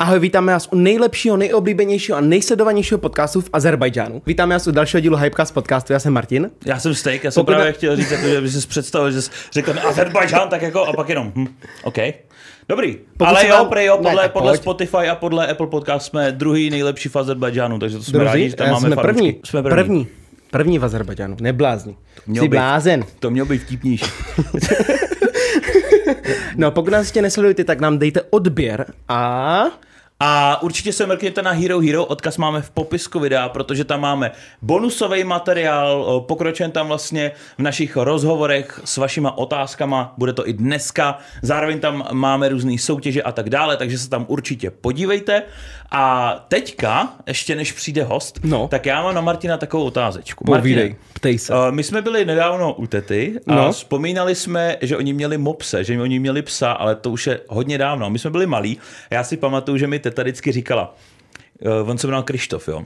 Ahoj, vítáme vás u nejlepšího, nejoblíbenějšího a nejsledovanějšího podcastu v Azerbajdžánu. Vítáme vás u dalšího dílu Hypecast podcastu, já jsem Martin. Já jsem Steak, já jsem Pokud právě na- chtěl říct, jako, že bys si představil, že jsi řekl Azerbajdžán, tak jako, a pak jenom, hm, OK. Dobrý, Pokud ale jo, vám- prej jo, Ne, podle, tak podle pojď. Spotify a podle Apple Podcast jsme druhý nejlepší v Azerbajdžánu, takže to jsme rádi, že tam Eh, máme jsme první. Jsme první. první. První v Azerbajdžánu, neblázni. Měl Jsi být. blázen. To mělo být vtipnější. No, pokud nás ještě nesledujete, tak nám dejte odběr a... A určitě se mrkněte na Hero Hero, odkaz máme v popisku videa, protože tam máme bonusový materiál, o, pokračujeme tam vlastně v našich rozhovorech s vašima otázkama, bude to i dneska, zároveň tam máme různé soutěže a tak dále, takže se tam určitě podívejte. A teďka, ještě než přijde host, No. tak já mám na Martina takovou otázečku. Povídej, Martine, ptej se. Uh, my jsme byli nedávno u tety a No. vzpomínali jsme, že oni měli mopse, že oni měli psa, ale to už je hodně dávno. My jsme byli malí a já si pamatuju, že mi teta vždycky říkala, uh, on se jmenoval Krištof, jo.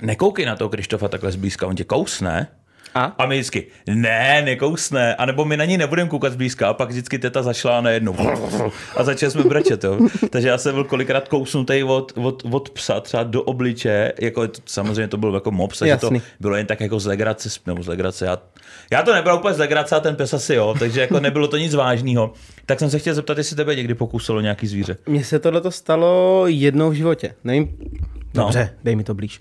Nekoukej na toho Krištofa takhle zblízka, on tě kousne. A? A my vždycky, ne, nekousne, a nebo my na ní nebudeme koukat zblízka, a pak vždycky teta zašla na jednu a začali jsme brečet, jo. Takže já jsem byl kolikrát kousnutý od, od, od psa třeba do obliče, jako samozřejmě to byl jako mops, takže to bylo jen tak jako z legrace, nebo z legrace, já, já to nebral úplně z legrace a ten pes asi jo, takže jako nebylo to nic vážného. Tak jsem se chtěl zeptat, jestli tebe někdy pokusilo nějaký zvíře. Mně se tohle stalo jednou v životě. Nevím, No. dobře, dej mi to blíž.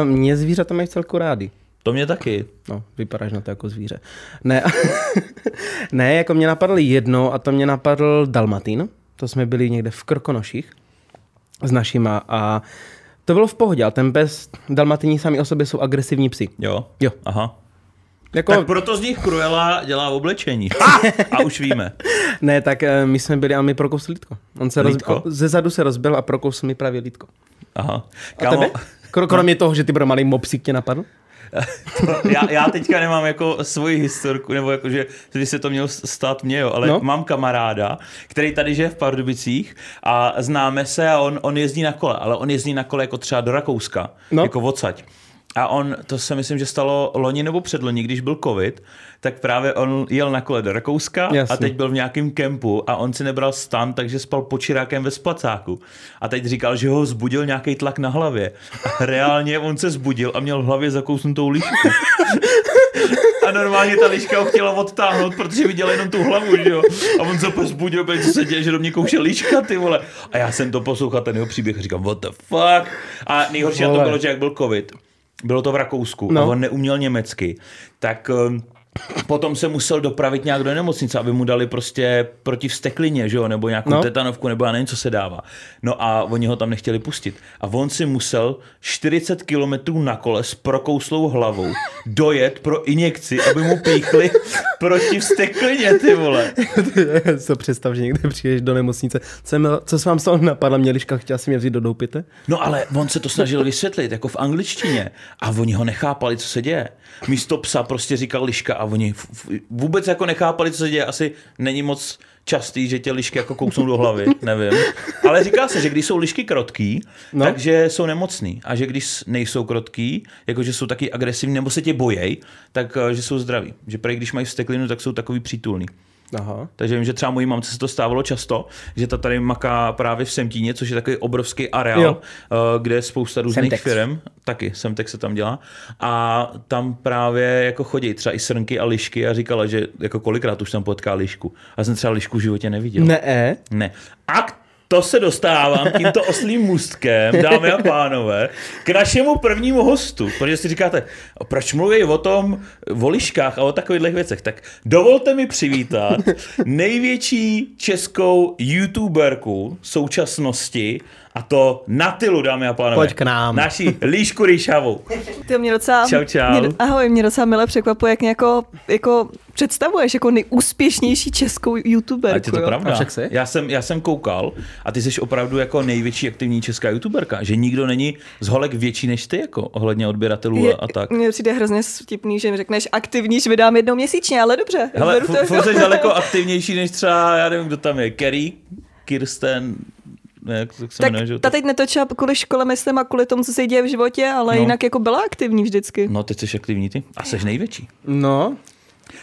Uh, mě zvířata mají celku rádi. To mě taky. No, vypadáš na to jako zvíře. Ne, ne, jako mě napadl jedno a to mě napadl Dalmatín. To jsme byli někde v Krkonoších s našima a to bylo v pohodě, ale ten pes, Dalmatini sami o sobě jsou agresivní psi. Jo? Jo. Aha. Jako, Tak proto z nich Cruella dělá oblečení. A už víme. Ne, tak eh, my jsme byli a mi prokousl lítko. On se roz, Lítko? ze zadu se rozbil a prokousl mi právě lítko. Aha. A tebe? Kro- Kromě toho, že ty bro malý mopsík tě napadl? To, já, já teďka nemám jako svoji historku, nebo jako, že by se to mělo stát mně, jo, ale No. mám kamaráda, který tady žije v Pardubicích a známe se a on, on jezdí na kole, ale on jezdí na kole jako třeba do Rakouska, no. jako odsaď. A on, to se myslím, že stalo loni nebo předloni, když byl covid, tak právě on jel na kole do Rakouska Jasně. a teď byl v nějakém kempu a on si nebral stan, takže spal pod čirákem ve spacáku. A teď říkal, že ho zbudil nějaký tlak na hlavě. A reálně on se zbudil a měl v hlavě zakousnutou lišku. A normálně ta liška ho chtěla odtáhnout, protože viděl jenom tu hlavu, že jo. A on se opět zbudil, protože co se děje, že do mě kouše liška, ty vole. A já jsem to poslouchal, ten jeho příběh, a říkám, what the fuck. A nejhorší na to bylo, že jak byl covid, bylo to v Rakousku No. a on neuměl německy, tak um, potom se musel dopravit nějak do nemocnice, aby mu dali prostě proti vsteklině, že jo, nebo nějakou No. no. tetanovku, nebo já nevím, co se dává. No a oni ho tam nechtěli pustit. A on si musel 40 kilometrů na kole s prokouslou hlavou dojet pro injekci, aby mu píchli proti vsteklině, ty vole. co představ, že někde přijdeš do nemocnice. Co, mi, co se vám stalo napadla? Mě liška chtěla si mě vzít do doupite? No ale on se to snažil vysvětlit, jako v angličtině. A oni ho nechápali, co se děje. Místo psa prostě říkal liška a oni vůbec jako nechápali, co se děje. Asi není moc častý, že tě lišky jako kousnou do hlavy, nevím. Ale říká se, že když jsou lišky krotký, No. takže jsou nemocný. A že když nejsou krotký, jakože jsou taky agresivní nebo se tě bojejí, tak eh, že jsou zdraví. Že prej, když mají vsteklinu, tak jsou takový přítulný. Aha. Takže vím, že třeba mojí mamce se to stávalo často, že ta tady maká právě v Semtíně, což je takový obrovský areál, Jo. jo. kde je spousta různých Semtex. firm, taky Semtex se tam dělá, a tam právě jako chodí třeba i srnky a lišky a říkala, že jako kolikrát už tam potká lišku. A já jsem třeba lišku v životě neviděl. Ne, ne. A to se dostávám tímto oslým můstkem, dámy a pánové, k našemu prvnímu hostu, protože si říkáte, proč mluví o tom, o liškách a o takových věcech, tak dovolte mi přivítat největší českou youtuberku současnosti, a to Natilu, dámy a pánové. Pojď k nám. Naši líšku rýšavou. Ty mě docela, Čau, čau. Mě, ahoj, mě docela milé překvapuje, jak mě jako, jako představuješ jako nejúspěšnější českou youtuberku. Ať je to jo? pravda. A však jsi? Já jsem, já jsem koukal a ty jsi opravdu jako největší aktivní česká youtuberka, že nikdo není z holek větší než ty, jako ohledně odběratelů Je, a, a tak. Mně přijde hrozně vtipný, že mi řekneš aktivní, že vydám jednou měsíčně, ale dobře. Hele, beru to f- jako- jsi daleko aktivnější než třeba, já nevím, kdo tam je, Kerry, Kirsten, ne, jak se tak jmenuje, že ta teď netočila kvůli škole, myslím, a kvůli tomu, co se děje v životě, ale No. jinak jako byla aktivní vždycky. No, teď jsi aktivní ty a jsi největší. No,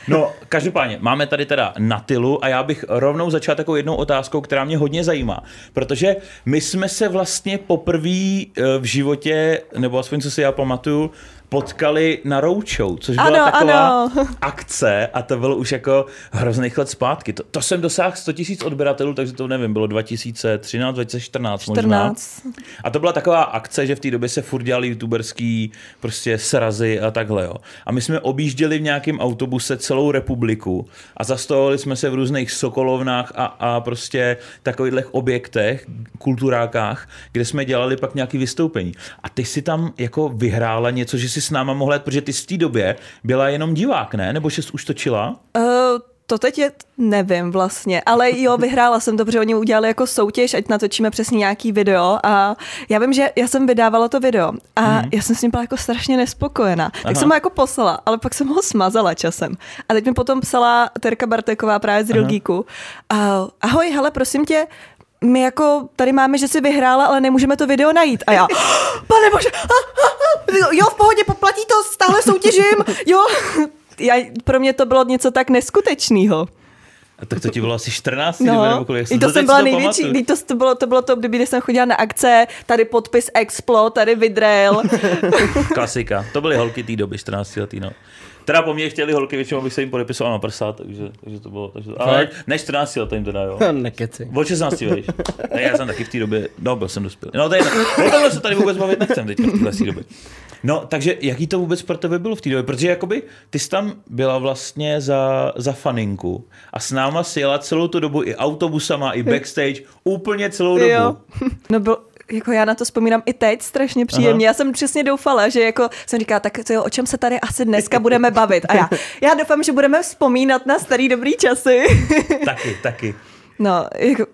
No, každopádně, máme tady teda Natilu a já bych rovnou začal takovou jednou otázkou, která mě hodně zajímá. Protože my jsme se vlastně poprvé eh, v životě, nebo aspoň co si já pamatuju, potkali na Roadshow, což byla Ano, taková ano. akce a to bylo už jako hrozných let zpátky. To, to jsem dosáhl 100 000 odběratelů, takže to nevím, bylo 2013, 2014 možná. 14. A to byla taková akce, že v té době se furt dělali youtuberský prostě srazy a takhle, jo. A my jsme objížděli v nějakém autobuse celou republiku a zastavovali jsme se v různých sokolovnách a, a prostě takových objektech, kulturákách, kde jsme dělali pak nějaké vystoupení. A ty si tam jako vyhrála něco, že si s náma mohla jet, protože ty z té době byla jenom divák, ne? Nebo že jsi už točila? Uh, to teď je, nevím vlastně, ale jo, vyhrála jsem to, protože oni udělali jako soutěž, ať natočíme přesně nějaký video a já vím, že já jsem vydávala to video a mm. já jsem s ním byla jako strašně nespokojená. Tak Aha. jsem ho jako poslala, ale pak jsem ho smazala časem. A teď mi potom psala Terka Barteková právě z Real Geeku. Uh, ahoj, hele, prosím tě, my jako tady máme, že jsi vyhrála, ale nemůžeme to video najít. A já, pane bože, a, a, a, jo, v pohodě, poplatí to, stále soutěžím, jo. Já, pro mě to bylo něco tak neskutečného. A tak to ti bylo asi 14 No, nebo kolik? Si i to jsem si byla největší, to, to, bylo, to bylo to období, kdy jsem chodila na akce, tady podpis Explo, tady Vidrel. Klasika. To byly holky té doby, 14 letý, no. Teda po mně chtěli holky, většinou bych se jim podepisoval na prsa, takže, takže to bylo. Takže, ale ne 14 letým teda, jo. Nekeci. Od 16, víš. A já jsem taky v té době, no byl jsem dospělý. No to je o tomhle se tady vůbec bavit nechcem teďka v téhle době. No, takže jaký to vůbec pro tebe bylo v té době? Protože jakoby ty jsi tam byla vlastně za, za faninku a s náma si jela celou tu dobu i autobusama, i backstage, úplně celou dobu. jo. No byl, jako já na to vzpomínám i teď strašně příjemně. Aha. Já jsem přesně doufala, že jako jsem říkala, tak to jo, o čem se tady asi dneska budeme bavit. A já, já doufám, že budeme vzpomínat na starý dobrý časy. Taky, taky. No, jako,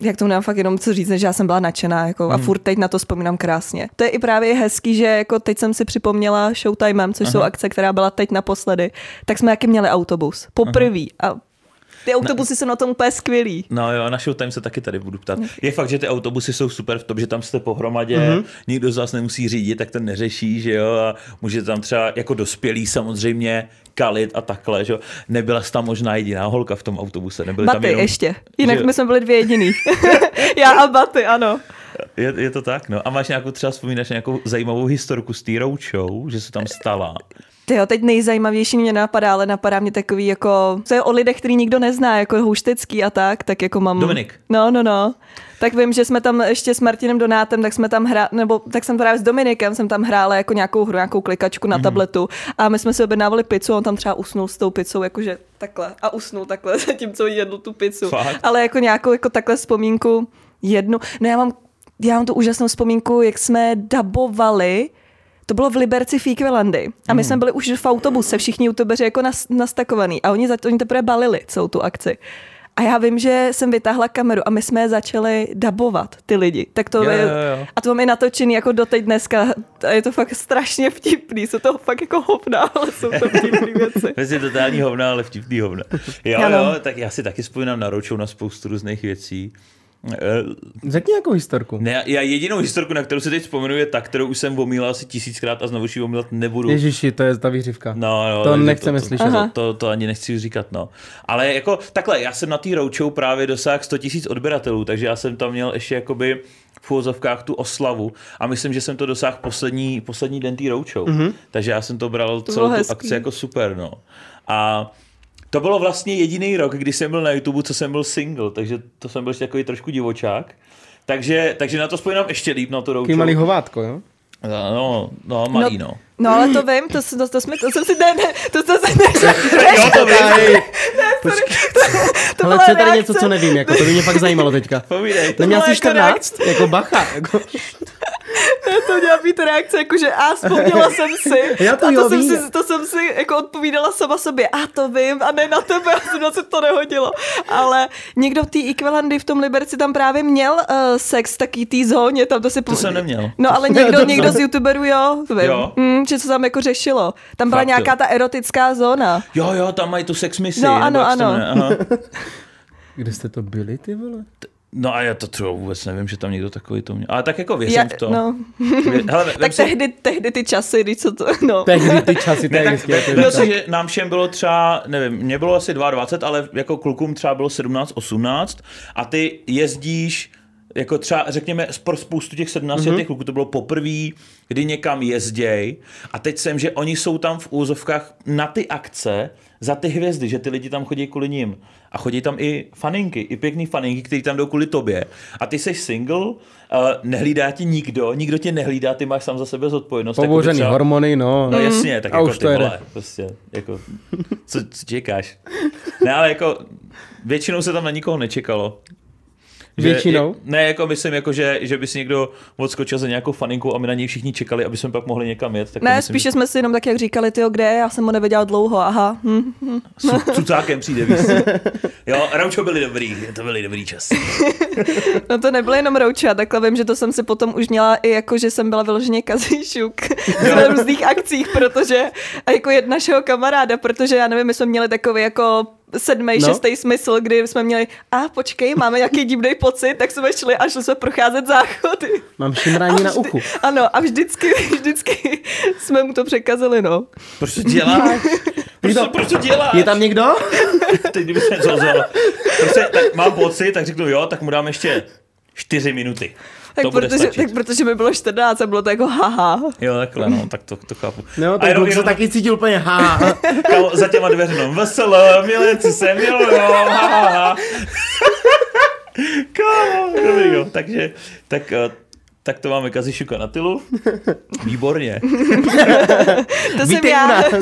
jak tomu nemám fakt jenom co říct, než já jsem byla nadšená jako, Hmm. a furt teď na to vzpomínám krásně. To je i právě hezký, že jako teď jsem si připomněla Showtimem, což Aha. jsou akce, která byla teď naposledy, tak jsme taky měli autobus. Poprvý. A ty autobusy jsou na tom úplně skvělý. No jo, na Showtime se taky tady budu ptát. Je fakt, že ty autobusy jsou super v tom, že tam jste pohromadě, mm-hmm. nikdo z vás nemusí řídit, tak to neřeší, že jo, a můžete tam třeba jako dospělí samozřejmě kalit a takhle, že jo. Nebyla tam možná jediná holka v tom autobuse, nebyly tam Baty jenom... ještě. Jinak že- my jsme byli dvě jediný. já a Baty, ano. Je, je, to tak, no. A máš nějakou třeba vzpomínáš nějakou zajímavou historku z té show, že se tam stala? Ty jo, teď nejzajímavější mě napadá, ale napadá mě takový jako, co je o lidech, který nikdo nezná, jako Houštecký a tak, tak jako mám... Dominik. No, no, no. Tak vím, že jsme tam ještě s Martinem Donátem, tak jsme tam hráli, nebo tak jsem právě s Dominikem, jsem tam hrála jako nějakou hru, nějakou klikačku Mhm. na tabletu a my jsme si objednávali pizzu, on tam třeba usnul s tou pizzou, jakože takhle a usnul takhle, zatímco jedl tu pizzu. Fakt? Ale jako nějakou jako takhle vzpomínku jednu, no já mám, já mám tu úžasnou vzpomínku, jak jsme dabovali to bylo v Liberci v Equalandy. A my jsme byli už v autobuse, všichni youtubeři jako nas, nastakovaný. A oni, za, oni teprve balili celou tu akci. A já vím, že jsem vytáhla kameru a my jsme je začali dabovat, ty lidi. Tak to Jo, je, jo, jo. A to mám i natočený jako doteď dneska. A je to fakt strašně vtipný. Jsou to fakt jako hovna, ale jsou to vtipný věci. Vy totální hovna, ale vtipný hovna. Jo, Ano. jo, tak já si taky vzpomínám na show na spoustu různých věcí. Eh, Řekni nějakou historku. Ne, já jedinou historku, na kterou se teď vzpomenu, je ta, kterou už jsem omílal asi tisíckrát a znovu ji omílat nebudu. Ježiši, to je ta výřivka. No, no, To nechceme to, slyšet. To, Aha. to, to, to, ani nechci říkat, no. Ale jako takhle, já jsem na té roadshow právě dosáhl 100 000 odběratelů, takže já jsem tam měl ještě jakoby v úvozovkách tu oslavu a myslím, že jsem to dosáhl poslední, poslední den té roadshow. Mm-hmm. Takže já jsem to bral To celou tu hezký. akci jako super, no. A to bylo vlastně jediný rok, kdy jsem byl na YouTube, co jsem byl single, takže to jsem byl ještě takový trošku divočák. Takže, takže na to spojím ještě líp na to Taký roadshow. malý hovátko, jo? No, no, malý, no. No ale to vím, to, to, to, jsme, to jsem si, ne, ne, to, to, to, ne, Jo, to vím. Hej, to ale co je tady něco, co nevím, jako to by mě fakt zajímalo teďka. Povídej. Neměl jsi jako 14? Jako bacha. Jako, to měla být reakce, jakože a vzpomněla jsem si. Já to a jo, to, jsem vím. si, to jsem si jako odpovídala sama sobě. A to vím, a ne na tebe, asi na se to nehodilo. Ale někdo v té Equilandy v tom Liberci tam právě měl uh, sex v taký té zóně, tam to si To jsem neměl. No ale někdo, někdo z youtuberů, jo, vím, Jo. Mm, že se tam jako řešilo. Tam byla Fakt, nějaká jo. ta erotická zóna. Jo, jo, tam mají tu sex misi. No, ano, ano. kde jste to byli, ty vole? No a já to třeba vůbec nevím, že tam někdo takový to měl. Ale tak jako věřím Já, v to. no. Hele, vem tak si- tehdy, tehdy ty časy, když co to, no. Tehdy ty časy, Ne, tak vem že- si, že nám všem bylo třeba, nevím, mě bylo asi 22, ale jako klukům třeba bylo 17, 18 a ty jezdíš jako třeba, řekněme, pro spoustu těch 17 mm-hmm. kluků to bylo poprvé, kdy někam jezděj a teď jsem, že oni jsou tam v úzovkách na ty akce za ty hvězdy, že ty lidi tam chodí kvůli ním. A chodí tam i faninky, i pěkný faninky, kteří tam jdou kvůli tobě. A ty jsi single, uh, nehlídá ti nikdo, nikdo tě nehlídá, ty máš sám za sebe zodpovědnost. Jakoby Pobouřený třeba- hormony, no. No jasně, tak A jako už ty to vole, prostě, jako, co, co čekáš? Ne, ale jako většinou se tam na nikoho nečekalo. Že- Většinou? Ne, jako myslím, jako že, že by si někdo odskočil za nějakou faninku a my na něj všichni čekali, aby jsme pak mohli někam jet. Tak Ne, myslím, spíše jsme si jenom tak, jak říkali, ty kde, je? já jsem ho nevěděl dlouho, aha. Hm. že s cucákem přijde víc. Jo, Raučo byli dobrý, to byly dobrý časy. No to nebylo jenom rouče, takhle vím, že to jsem si potom už měla i jako, že jsem byla vyloženě kazíšuk na různých akcích, protože a jako jedna našeho kamaráda, protože já nevím, my jsme měli takový jako sedmý, No. šestý smysl, kdy jsme měli, a počkej, máme nějaký divný pocit, tak jsme šli a šli jsme procházet záchody. Mám šimrání na uchu. Ano, a vždycky, vždycky jsme mu to překazili, no. Proč to děláš? Proč to, proč to děláš? Je tam někdo? Teď kdyby se něco. Prostě, tak mám pocit, tak řeknu jo, tak mu dám ještě čtyři minuty. Tak to bude protože, stačit. tak protože mi bylo 14 a bylo to jako haha. Jo, takhle, no, tak to, to chápu. No, A tak jenom- se jenom- taky cítil úplně ha. Kámo, za těma dveřmi, veselé, milenci se milujou, ha, ha, ha. Kámo, dobrý, jo. Takže, tak, eh, tak to máme Kazišuka na tylu. Výborně. To jsem Vítej já.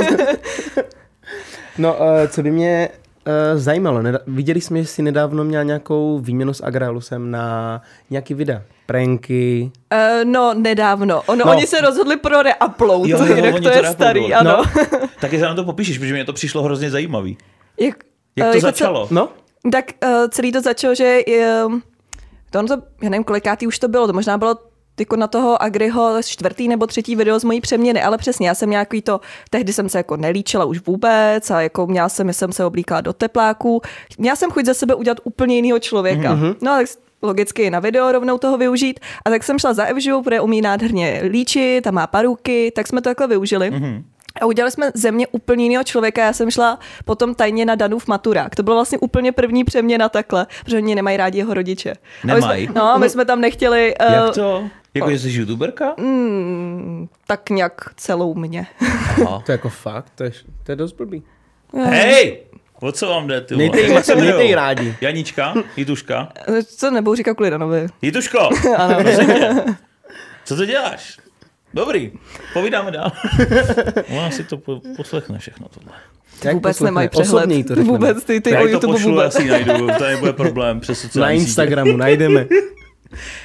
No, uh, co by mě uh, zajímalo, neda- viděli jsme, že jsi nedávno měl nějakou výměnu s Agralusem na nějaký videa. Pranky. Uh, no, nedávno. Ono, No. no. Oni se rozhodli pro reupload, Jo, jo, jinak oni to to je starý, ano. No. Taky se nám to popíšeš, protože mě to přišlo hrozně zajímavý. Jak, Jak eh, to jako začalo? No, Co, tak uh, celý to začalo, že um, to, to, já nevím, kolikátý už to bylo, to možná bylo jako na toho Agriho čtvrtý nebo třetí video z mojí přeměny, ale přesně, já jsem nějaký to, tehdy jsem se jako nelíčila už vůbec a jako měla jsem, jsem se oblíkala do tepláků, měla jsem chuť za sebe udělat úplně jiného člověka. Mm-hmm. No tak logicky i na video rovnou toho využít. A tak jsem šla za Evžou, protože umí nádherně líčit a má paruky, tak jsme to takhle využili. Mm-hmm. A udělali jsme ze mě úplně jiného člověka. Já jsem šla potom tajně na Danův maturák. To bylo vlastně úplně první přeměna takhle, protože oni nemají rádi jeho rodiče. Nemají? Jsme, no, my jsme tam nechtěli uh, Jak to? Jako, že jsi youtuberka? mm, tak nějak celou mě. Aha. to je jako fakt, to je, to je dost blbý. Hej! O co vám jde, ty? Mějte jí- mějte jí rádi. Janička? Jituška? Co nebudu říkat kvůli Danovi. Jituško! Tě. Co to děláš? Dobrý, povídáme dál. Ona si to po, poslechne všechno tohle. Jak vůbec poslechne? nemají přehled. Osobněji to řekneme. vůbec, ty, ty Já o jí to YouTube pošlu, vůbec. já si najdu, to nebude problém přes Na sociální sítě. Instagramu najdeme.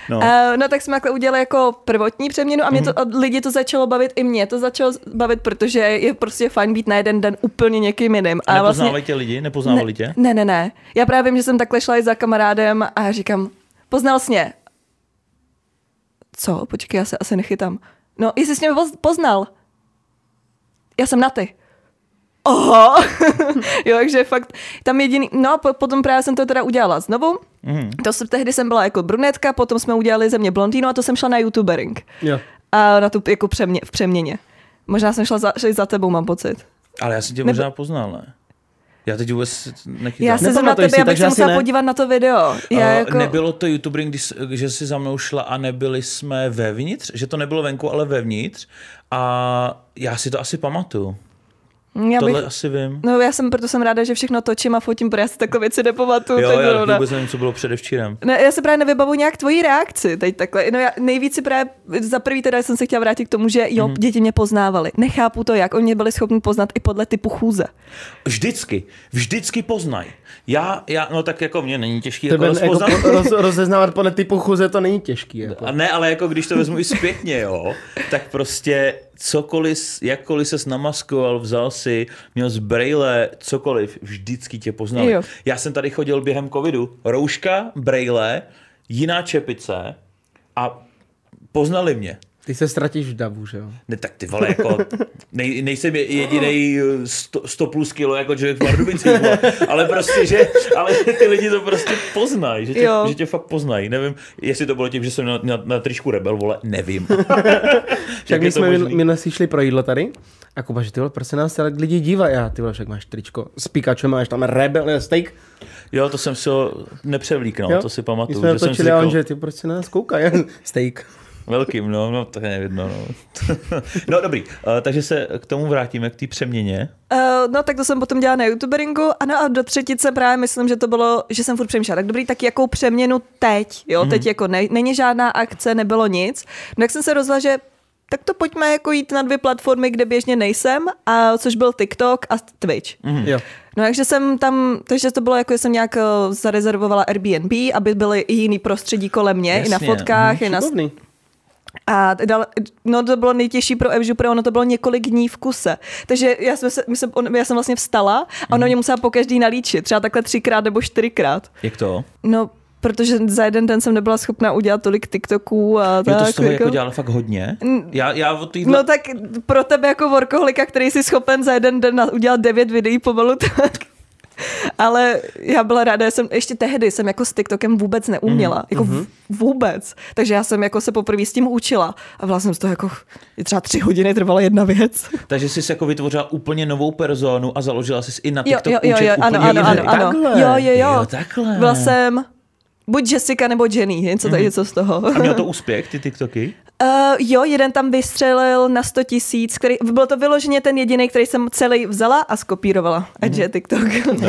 No. Uh, no tak jsme takhle udělali jako prvotní přeměnu a mě to, a lidi to začalo bavit, i mě to začalo bavit, protože je prostě fajn být na jeden den úplně někým jiným. A vlastně- nepoznávají tě lidi? Nepoznávali tě? Ne, ne, ne. Já právě vím, že jsem takhle šla i za kamarádem a říkám, poznal jsi mě. Co? Počkej, já se asi nechytám. No, jestli jsi mě poz- poznal. Já jsem na ty. Oho. jo, takže fakt tam jediný, no a po, potom právě jsem to teda udělala znovu. Mhm. To jsem, tehdy jsem byla jako brunetka, potom jsme udělali ze mě blondýnu a to jsem šla na youtubering. Jo. A na tu jako přemě, v přeměně. Možná jsem šla za, šla za tebou, mám pocit. Ale já jsem tě Nebo- možná poznal, ne? Já teď vůbec nechytám. Já se na tebe, si, abych takže se asi musela ne. podívat na to video. Já A jako... Nebylo to youtubering, když, že jsi za mnou šla a nebyli jsme vevnitř? Že to nebylo venku, ale vevnitř? A já si to asi pamatuju. Já Tohle bych, asi vím. no já jsem, proto jsem ráda, že všechno točím a fotím, protože já si takové věci nepamatuju. Jo, já zrovna. vůbec nevím, co bylo předevčírem. Ne, já se právě nevybavu nějak tvojí reakci teď takhle. No já nejvíc si právě, za prvý teda jsem se chtěla vrátit k tomu, že jo, Mhm. mm-hmm. děti mě poznávali. Nechápu to jak, oni mě byli schopni poznat i podle typu chůze. Vždycky, vždycky poznaj. Já, já, no tak jako mě není těžký jako Tebe jako rozpoznat. po- roz, rozeznávat podle typu chuze to není těžký. Jako. A ne, ale jako když to vezmu i zpětně, jo, tak prostě cokoliv, jakkoliv ses namaskoval, vzal si, měl z brejle, cokoliv, vždycky tě poznali. Jo. Já jsem tady chodil během covidu, rouška, brejle, jiná čepice a poznali mě. Ty se ztratíš v davu, že jo? Ne, tak ty vole, jako, nej, nejsem jediný 100, 100 plus kilo jako člověk v Pardubicích, ale prostě, že, ale ty lidi to prostě poznají, že tě, Jo. že tě fakt poznají. Nevím, jestli to bylo tím, že jsem na, na, na tričku rebel, vole, nevím. Však Jak my jsme minule minule si šli pro jídlo tady a Kuba, že ty vole, proč se nás ale lidi dívají? Já, ty vole, však máš tričko s Pikačem, máš tam rebel, steak. Jo, to jsem si ho nepřevlíknul, to si My pamatuju. jsme že jsem si on, že ty proč se na nás koukají? steak. Velkým, no, no, to je nevidno, no. no dobrý, uh, takže se k tomu vrátíme, k té přeměně. Uh, no tak to jsem potom dělala na youtuberingu ano a do třetice právě myslím, že to bylo, že jsem furt přemýšlela, tak dobrý, tak jakou přeměnu teď, jo, teď jako ne, není žádná akce, nebylo nic. No jak jsem se rozhodla, že tak to pojďme jako jít na dvě platformy, kde běžně nejsem, a což byl TikTok a Twitch. Mhm. Jo. No takže jsem tam, takže to bylo jako, že jsem nějak eh, zarezervovala Airbnb, aby byly i jiný prostředí kolem mě, i na Jasně, fotkách, i na, Šikovný. A dal, no to bylo nejtěžší pro Evžu, protože ono to bylo několik dní v kuse. Takže já jsem, se, my jsem, on, já jsem vlastně vstala a ono mě musela po každý nalíčit, třeba takhle třikrát nebo čtyřikrát. Jak to? No, protože za jeden den jsem nebyla schopná udělat tolik TikToků a Jo, tak. to z toho jako dělala fakt hodně? Já, já od týhle... No tak pro tebe jako workoholika, který jsi schopen za jeden den udělat devět videí pomalu, tak... Ale já byla ráda, že jsem ještě tehdy jsem jako s TikTokem vůbec neuměla. Mhm, Mm-hmm. Jako v- vůbec. Takže já jsem jako se poprvé s tím učila. A vlastně jsem z toho jako třeba tři hodiny trvala jedna věc. Takže jsi jako vytvořila úplně novou personu a založila jsi i na Jo, TikTok jo, jo, účet jo, ano, úplně ano, ano, ano. Takhle. Jo, jo, jo. Jo, takhle. Byla jsem buď Jessica nebo Jenny, něco, mm-hmm. něco z toho. A měl to úspěch, ty TikToky? Uh, jo, jeden tam vystřelil na 100 tisíc, který, byl to vyloženě ten jediný, který jsem celý vzala a skopírovala, ať je TikTok. No.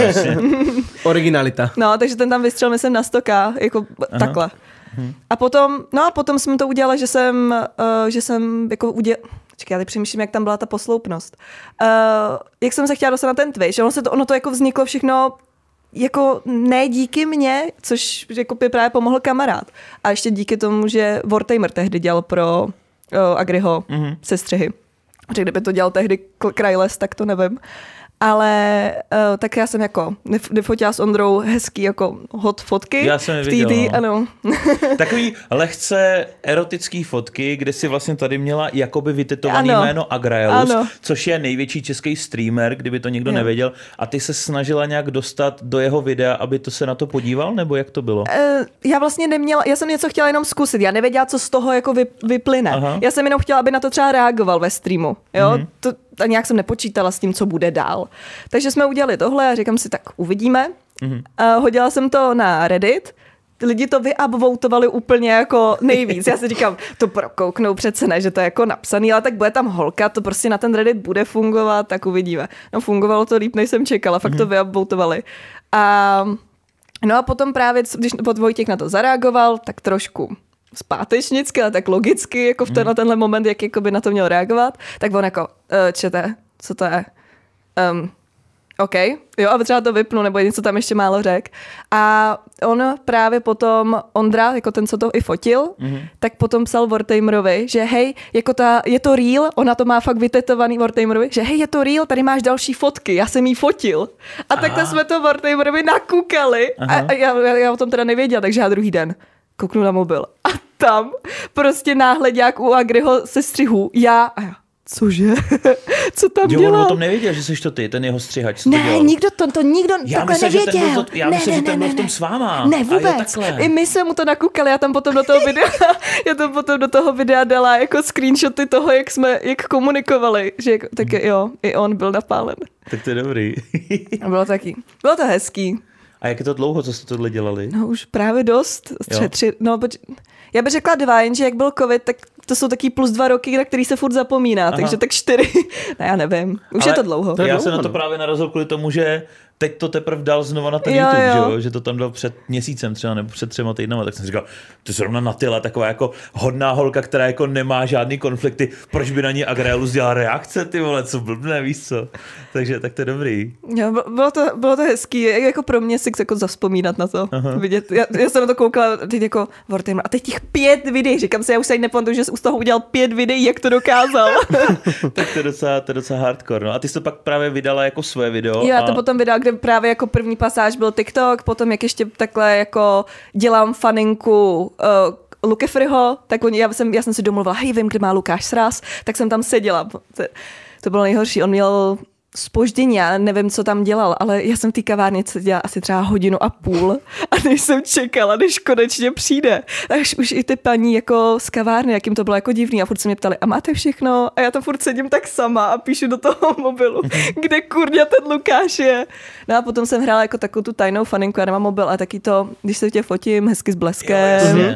Originalita. no, takže ten tam vystřelil, myslím, na 100k, jako Aha. takhle. A potom, no a potom jsem to udělala, že jsem, uh, že jsem jako udělala, Čekaj, já teď přemýšlím, jak tam byla ta posloupnost. Uh, jak jsem se chtěla dostat na ten Twitch, ono, se to, ono to jako vzniklo všechno jako ne díky mně, což jako by právě pomohl kamarád. A ještě díky tomu, že Wartamer tehdy dělal pro uh, Agriho mm-hmm. sestřihy. Že kdyby to dělal tehdy Krajles, tak to nevím. Ale uh, tak já jsem jako nef- nefotila s Ondrou hezký jako hot fotky. Já jsem je viděl, no. ano. Takový lehce erotický fotky, kde si vlastně tady měla jakoby vytetovaný Ano. jméno Agraelus, Ano. což je největší český streamer, kdyby to někdo Jo. nevěděl. A ty se snažila nějak dostat do jeho videa, aby to se na to podíval, nebo jak to bylo? Eh, já vlastně neměla, já jsem něco chtěla jenom zkusit, já nevěděla, co z toho jako vy, vyplyne. Aha. Já jsem jenom chtěla, aby na to třeba reagoval ve streamu, jo, mm-hmm. to, a nějak jsem nepočítala s tím, co bude dál. Takže jsme udělali tohle a říkám si, tak uvidíme. Mm-hmm. A hodila jsem to na Reddit, lidi to vyupvotovali úplně jako nejvíc. Já si říkám, to prokouknou přece ne, že to je jako napsaný, ale tak bude tam holka, to prostě na ten Reddit bude fungovat, tak uvidíme. No fungovalo to líp, než jsem čekala, fakt to vyupvotovali. A No a potom právě, když pod Vojtěch na to zareagoval, tak trošku zpátečnicky, ale tak logicky, jako v ten, na tenhle moment, jak jako by na to měl reagovat, tak on jako, uh, čete, co to je? Um, OK, jo, a třeba to vypnu, nebo něco tam ještě málo řek. A on právě potom, Ondra, jako ten, co to i fotil, mm-hmm. tak potom psal Wartamerovi, že hej, jako ta, je to real, ona to má fakt vytetovaný Wartamerovi, že hej, je to real, tady máš další fotky, já jsem jí fotil. A takhle jsme to Wartamerovi nakukali. A, a já, já, já, o tom teda nevěděla, takže já druhý den kouknu na mobil. A tam prostě náhle nějak u Agriho se střihu, já, a já, cože? Co tam Jo, on dělal? o tom nevěděl, že jsi to ty, ten jeho střihač. Ne, dělal. nikdo to, to nikdo Já takhle myslím, že ten nevěděl. byl to- já ne, myslím, ne, že ten ne, byl v tom s váma. Ne, jo, vůbec. I my jsme mu to nakukali, já tam potom do toho videa, já tam potom do toho videa dala jako screenshoty toho, jak jsme, jak komunikovali, že jako, tak jo, i on byl napálen. Tak to je dobrý. A bylo taky, bylo to hezký. A jak je to dlouho, co jste tohle dělali? No už právě dost. Jo. Tři, tři, no, poč- já bych řekla dva, jenže jak byl covid, tak to jsou taky plus dva roky, na který se furt zapomíná, Aha. takže tak čtyři. ne, já nevím. Už je to dlouho. To je já dlouho, jsem na to no. právě narazil kvůli tomu, že teď to teprve dal znova na ten Jo, YouTube, jo. Že, jo? že to tam dal před měsícem třeba, nebo před třema týdnama, tak jsem říkal, to zrovna Natila, taková jako hodná holka, která jako nemá žádný konflikty, proč by na ní Agrealus dělala reakce, ty vole, co blbné, víš co? Takže tak to je dobrý. Jo, bylo- to, bylo to hezký, jak- jako pro mě si jako zaspomínat na to, Aha. vidět. Já, já, jsem na to koukala teď jako Wartamer, a teď těch pět videí, říkám si, já už se ani nepamatuju, že jsi z toho udělal pět videí, jak to dokázal. tak to je docela, to je docela hardcore. No. A ty jsi to pak právě vydala jako svoje video. Jo, já a... to potom vydal, kde právě jako první pasáž byl TikTok, potom jak ještě takhle jako dělám faninku uh, Lukefryho, tak oni, já, jsem, já jsem si domluvila, hej, vím, kde má Lukáš sraz, tak jsem tam seděla. To, to bylo nejhorší, on měl spoždění, já nevím, co tam dělal, ale já jsem v té kavárně seděla asi třeba hodinu a půl a než jsem čekala, než konečně přijde. Takže už i ty paní jako z kavárny, jak jim to bylo jako divný a furt se mě ptali, a máte všechno? A já to furt sedím tak sama a píšu do toho mobilu, kde kurňa ten Lukáš je. No a potom jsem hrála jako takovou tu tajnou faninku, já nemám mobil, a taky to, když se tě fotím hezky s bleskem. Jo,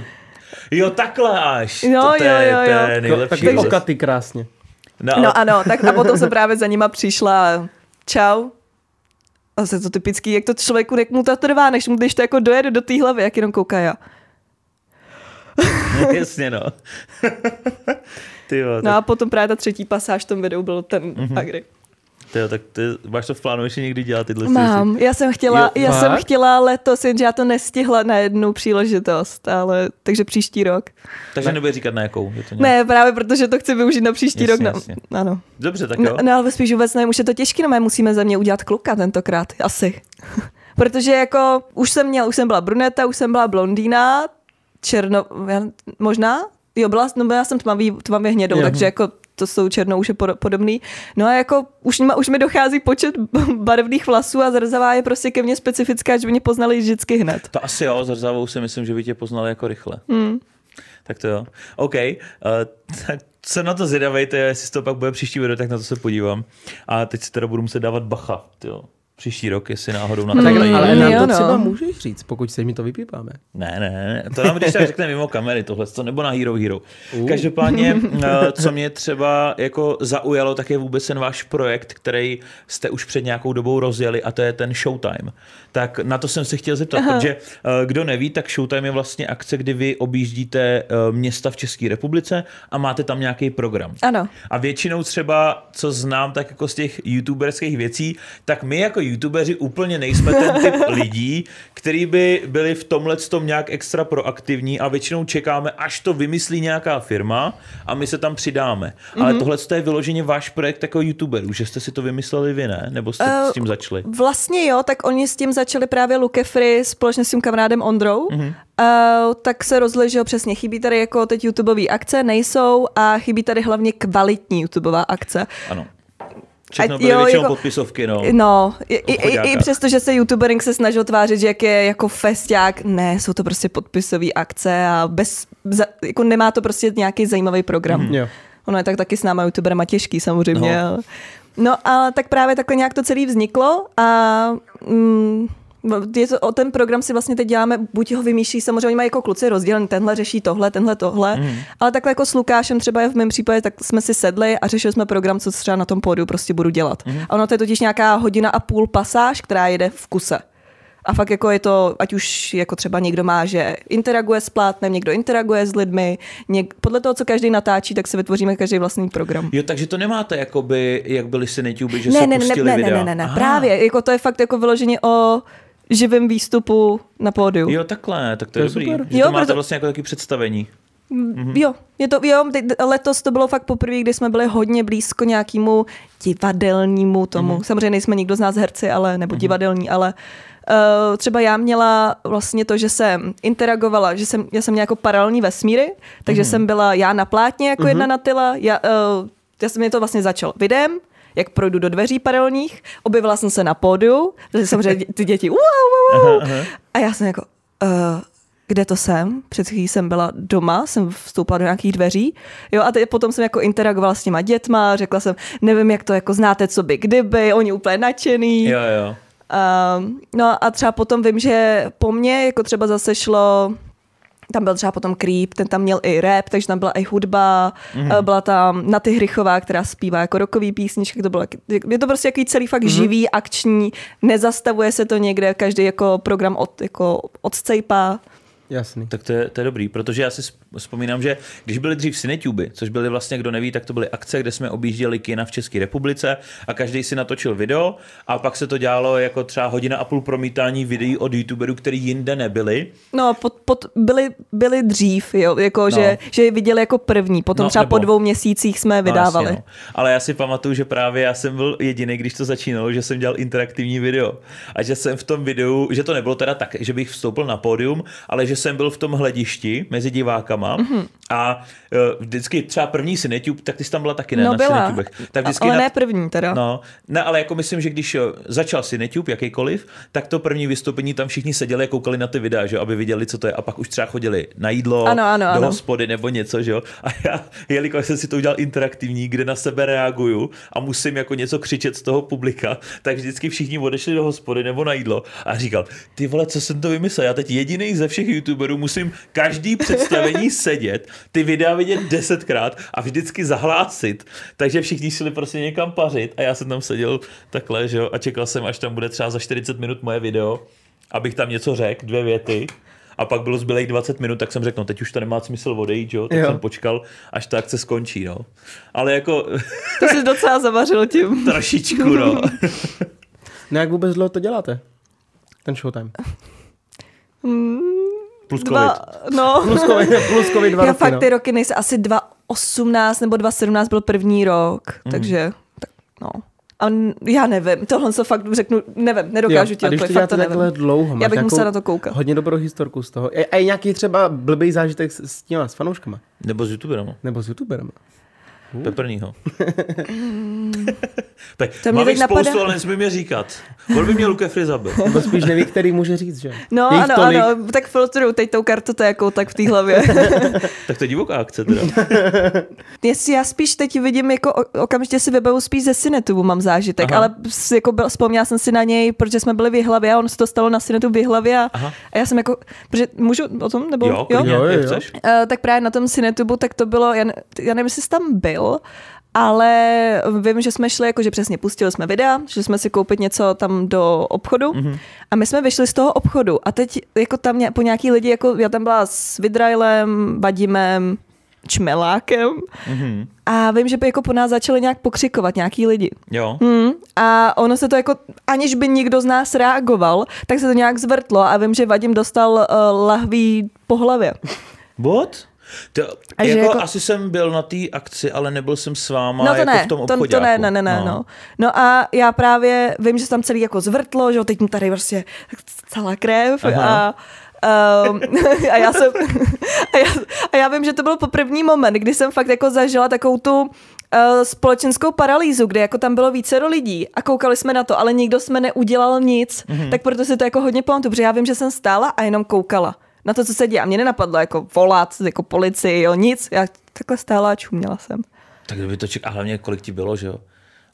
jo, takhle až. Jo, to, to, jo, je, jo, to jo. je nejlepší. Taky okaty krásně. No, No ano, tak a potom jsem právě za nima přišla čau. A zase to typický, jak to člověku, jak mu to trvá, než mu když to jako dojede do té hlavy, jak jenom kouká já. jasně, no. Ty jo, No tak, a potom právě ta třetí pasáž v tom videu byl ten mm-hmm. agri. Ty jo, tak ty, máš to v plánu ještě někdy dělat tyhle věci? Mám, já jsem chtěla, Jo, já jsem chtěla letos, jenže já to nestihla na jednu příležitost, ale takže příští rok. Takže nebude říkat na jakou. Je to nějak... Ne, právě protože to chci využít na příští Jasně, rok. Na, jasně. ano. Dobře, tak No, jo. no ale spíš vůbec ne, už je to těžké, no my musíme ze mě udělat kluka tentokrát, asi. Protože jako už jsem měla, už jsem byla bruneta, už jsem byla blondýna, černo, možná, jo, byla, no já jsem tmavý, tmavě hnědou, Jo. takže jako to jsou černou už je pod- podobný. No a jako už, ma, už mi dochází počet barevných vlasů a zrzavá je prostě ke mně specifická, že by mě poznali vždycky hned. To asi jo, zrzavou si myslím, že by tě poznali jako rychle. Hmm. Tak to jo. OK, uh, tak jsem na to zvědavej, to je, jestli to pak bude příští video, tak na to se podívám. A teď si teda budu muset dávat bacha, tyjo. Příští rok, jestli náhodou na Tak, to ale Mm, nám to no. třeba můžeš říct, pokud se mi to vypípáme. Ne, ne, ne, to nám když tak řekne mimo kamery tohle, to nebo na Hero Hero. Každopádně, eh, co mě třeba jako zaujalo, tak je vůbec ten váš projekt, který jste už před nějakou dobou rozjeli a to je ten Showtime. Tak na to jsem se chtěl zeptat, Aha. protože eh, kdo neví, tak Showtime je vlastně akce, kdy vy objíždíte eh, města v České republice a máte tam nějaký program. Ano. A většinou třeba, co znám tak jako z těch youtuberských věcí, tak my jako youtubeři úplně nejsme ten typ lidí, který by byli v tomhle tom nějak extra proaktivní a většinou čekáme, až to vymyslí nějaká firma a my se tam přidáme. Mm-hmm. Ale tohle je vyloženě váš projekt jako youtuberů, že jste si to vymysleli vy, ne? Nebo jste Eh, s tím začali? Vlastně jo, tak oni s tím začali právě Lukefry společně s tím kamarádem Ondrou. Mhm. Mm-hmm. Uh, tak se rozhodli, že jo, přesně chybí tady jako teď YouTubeové akce, nejsou a chybí tady hlavně kvalitní YouTubeová akce. Ano. Všechno A byly jo, většinou jako- podpisovky, no. No, i, i, i, přesto, že se youtubering se snažil tvářit, že jak je jako festák, ne, jsou to prostě podpisové akce a bez, za, jako nemá to prostě nějaký zajímavý program. Mm. Jo. Ono je tak taky s náma youtuberama těžký samozřejmě. No. No. no a tak právě takhle nějak to celé vzniklo a mm, je to, o ten program si vlastně teď děláme, buď ho vymýšlí, samozřejmě oni mají jako kluci rozdělen, tenhle řeší tohle, tenhle tohle, mm. ale takhle jako s Lukášem třeba v mém případě, tak jsme si sedli a řešili jsme program, co třeba na tom pódiu prostě budu dělat. Mm. A ono to je totiž nějaká hodina a půl pasáž, která jede v kuse. A fakt jako je to, ať už jako třeba někdo má, že interaguje s plátnem, někdo interaguje s lidmi, něk, podle toho, co každý natáčí, tak si vytvoříme každý vlastní program. Jo, takže to nemáte, jakoby, jak byli si YouTube, že Ne, se ne, ne, pustili ne, ne, videa. ne, ne, ne, Aha. právě, jako to je fakt jako vyloženě o živém výstupu na pódiu. Jo, takhle, tak to je, To je dobrý. super. Že Jo, to máte proto- vlastně jako taky představení. Mm-hmm. Jo, je to, jo, letos to bylo fakt poprvé, kdy jsme byli hodně blízko nějakému divadelnímu tomu. Mm-hmm. Samozřejmě nejsme nikdo z nás herci, ale nebo mm-hmm. divadelní, ale uh, třeba já měla vlastně to, že jsem interagovala, že jsem, já jsem měla jako paralelní vesmíry, takže mm-hmm. jsem byla já na plátně jako mm-hmm. jedna Natila, já, uh, já jsem mě to vlastně začal videem, jak projdu do dveří paralelních, objevila jsem se na pódiu, protože samozřejmě ty děti wow, wow, wow. Aha, aha. a já jsem jako, uh, kde to jsem? Před chvílí jsem byla doma, jsem vstoupila do nějakých dveří, jo, a teď potom jsem jako interagovala s těma dětma, řekla jsem, nevím, jak to jako znáte, co by kdyby, oni úplně nadšený. Jo, jo. Um, no a třeba potom vím, že po mně jako třeba zase šlo tam byl třeba potom Creep, ten tam měl i rap, takže tam byla i hudba, mm-hmm. byla tam Naty Hrychová, která zpívá jako rokový písničky, to bylo, je to prostě jaký celý fakt mm-hmm. živý, akční, nezastavuje se to někde, každý jako program od, jako odscejpá. Jasný. Tak to je, to je dobrý, protože já si vzpomínám, že když byly dřív Cinetuby, což byly vlastně, kdo neví, tak to byly akce, kde jsme objížděli kina v České republice a každý si natočil video a pak se to dělalo jako třeba hodina a půl promítání videí od youtuberů, který jinde nebyli. No, pod, pod, byli, byli dřív, jo, jako No. že, že je viděli jako první, potom No, no, třeba nebo- po dvou měsících jsme vydávali. No, jasně, no. Ale já si pamatuju, že právě já jsem byl jediný, když to začínalo, že jsem dělal interaktivní video. A že jsem v tom videu, že to nebylo teda tak, že bych vstoupil na pódium, ale že že jsem byl v tom hledišti mezi divákama Mhm. a uh, vždycky třeba první Cinetube, tak ty jsi tam byla taky, ne? No na byla, Cinetubech. Tak vždycky ale na, ne první teda. No, ne, ale jako myslím, že když eh, začal Cinetube, jakýkoliv, tak to první vystoupení tam všichni seděli a koukali na ty videa, že aby viděli, co to je. A pak už třeba chodili na jídlo, Ano, ano, do ano. hospody nebo něco, že jo. A já, jelikož jsem si to udělal interaktivní, kde na sebe reaguju a musím jako něco křičet z toho publika, tak vždycky všichni odešli do hospody nebo na jídlo a říkal, ty vole, co jsem to vymyslel, já teď jediný ze všech youtuberů musím každý představení sedět, ty videa vidět desetkrát a vždycky zahlásit, takže všichni šli prostě někam pařit a já jsem tam seděl takhle, že jo, a čekal jsem, až tam bude třeba za 40 minut moje video, abych tam něco řekl, dvě věty, a pak bylo zbylých 20 minut, tak jsem řekl, no teď už to nemá smysl odejít, jo? tak Jo. jsem počkal, až ta akce skončí, no. Ale jako To jsi docela zavařil tím. trošičku, no. No jak vůbec dlouho to děláte? Ten showtime. Plus covid. Dva, no. Plus covid, plus covid dva Já roky, fakt no. ty roky nejsem, asi 2018 nebo 2017 byl první rok, takže tak, no. A já nevím, tohle se fakt řeknu, nevím, nedokážu Jo, ti a když to odpovědět, fakt to nevím. dlouho, Já bych musela na to koukat. Hodně dobrou historku z toho. A je nějaký třeba blbý zážitek s, s těma, s fanouškama? Nebo s youtuberem. Nebo s youtuberem? Peprnýho. Pe- To mě Mám teď jich spoustu, napadá. ale nesmím je říkat. On by mě Luke Free zabil. Nebo spíš neví, který může říct, že? No Je jich ano, tolik. ano, tak filtruju teď tou kartotékou tak v té hlavě. Tak to je divoká akce teda. Jestli já spíš teď vidím, jako o- okamžitě si vybavu spíš ze Cinetubu mám zážitek, Aha. ale jako byl, vzpomněla jsem si na něj, protože jsme byli v Jihlavě a on se to stalo na Cinetubu v Jihlavě a, Aha. a já jsem jako, protože můžu o tom, nebo Jo, klidně, Jo, jo, jo. chceš. Uh, tak právě na tom Cinetubu, tak to bylo, já, ne, já nevím, jestli jsi tam byl, ale vím, že jsme šli, jakože přesně pustili jsme videa, že jsme si koupit něco tam do obchodu mm-hmm. a my jsme vyšli z toho obchodu a teď jako tam ně, po nějaký lidi, jako já tam byla s Vidrailem, Vadimem, Čmelákem Mhm. a vím, že by jako po nás začali nějak pokřikovat nějaký lidi. Jo. Hmm. A ono se to jako, aniž by nikdo z nás reagoval, tak se to nějak zvrtlo a vím, že Vadim dostal uh, lahví po hlavě. What? To, A jako, jako- asi jsem byl na té akci, ale nebyl jsem s váma No to jako ne, v tom to, obchodě. to ne, ne, ne, ne, no. no. a já právě vím, že se tam celý jako zvrtlo, že jo, teď mu tady prostě celá krev Aha. a um, a, já jsem, a, já, a já vím, že to byl po první moment, kdy jsem fakt jako zažila takovou tu uh, společenskou paralýzu, kde jako tam bylo více lidí a koukali jsme na to, ale nikdo jsme neudělal nic, mm-hmm. tak proto si to jako hodně pamatuju, protože já vím, že jsem stála a jenom koukala na to, co se děje. A mě nenapadlo jako volat jako policii, jo, nic. Já takhle stála a čuměla jsem. Tak kdyby to ček... A hlavně kolik ti bylo, že jo?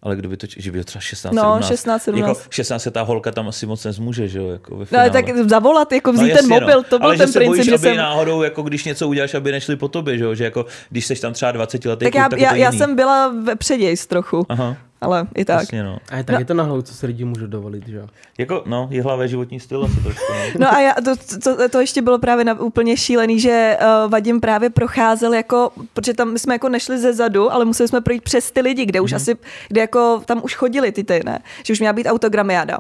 Ale kdyby to, že by to třeba 16, No, 17. 16, 17. Jako 16 ta holka tam asi moc nezmůže, že jo? Jako ve No, finále. ale tak zavolat, jako vzít No, ten jasně, mobil, no. to byl Ale ten že se princip, bojíš, že aby jsem... náhodou, jako když něco uděláš, aby nešli po tobě, že jo? Že jako, když jsi tam třeba 20 letý Tak já, tak já, já jsem byla ve předějst trochu, Aha, ale i tak. jasně, no. A je tak je to na hlavu, co se lidi můžou dovolit, že jo? Jako, no, je hlavé životní styl asi trošku, no. No a já, to, to, to ještě bylo právě na, úplně šílený, že uh, Vadim právě procházel jako, protože tam my jsme jako nešli ze zadu, ale museli jsme projít přes ty lidi, kde už Mhm. asi, kde jako tam už chodili ty ty, ne? Že už měla být autogramiáda.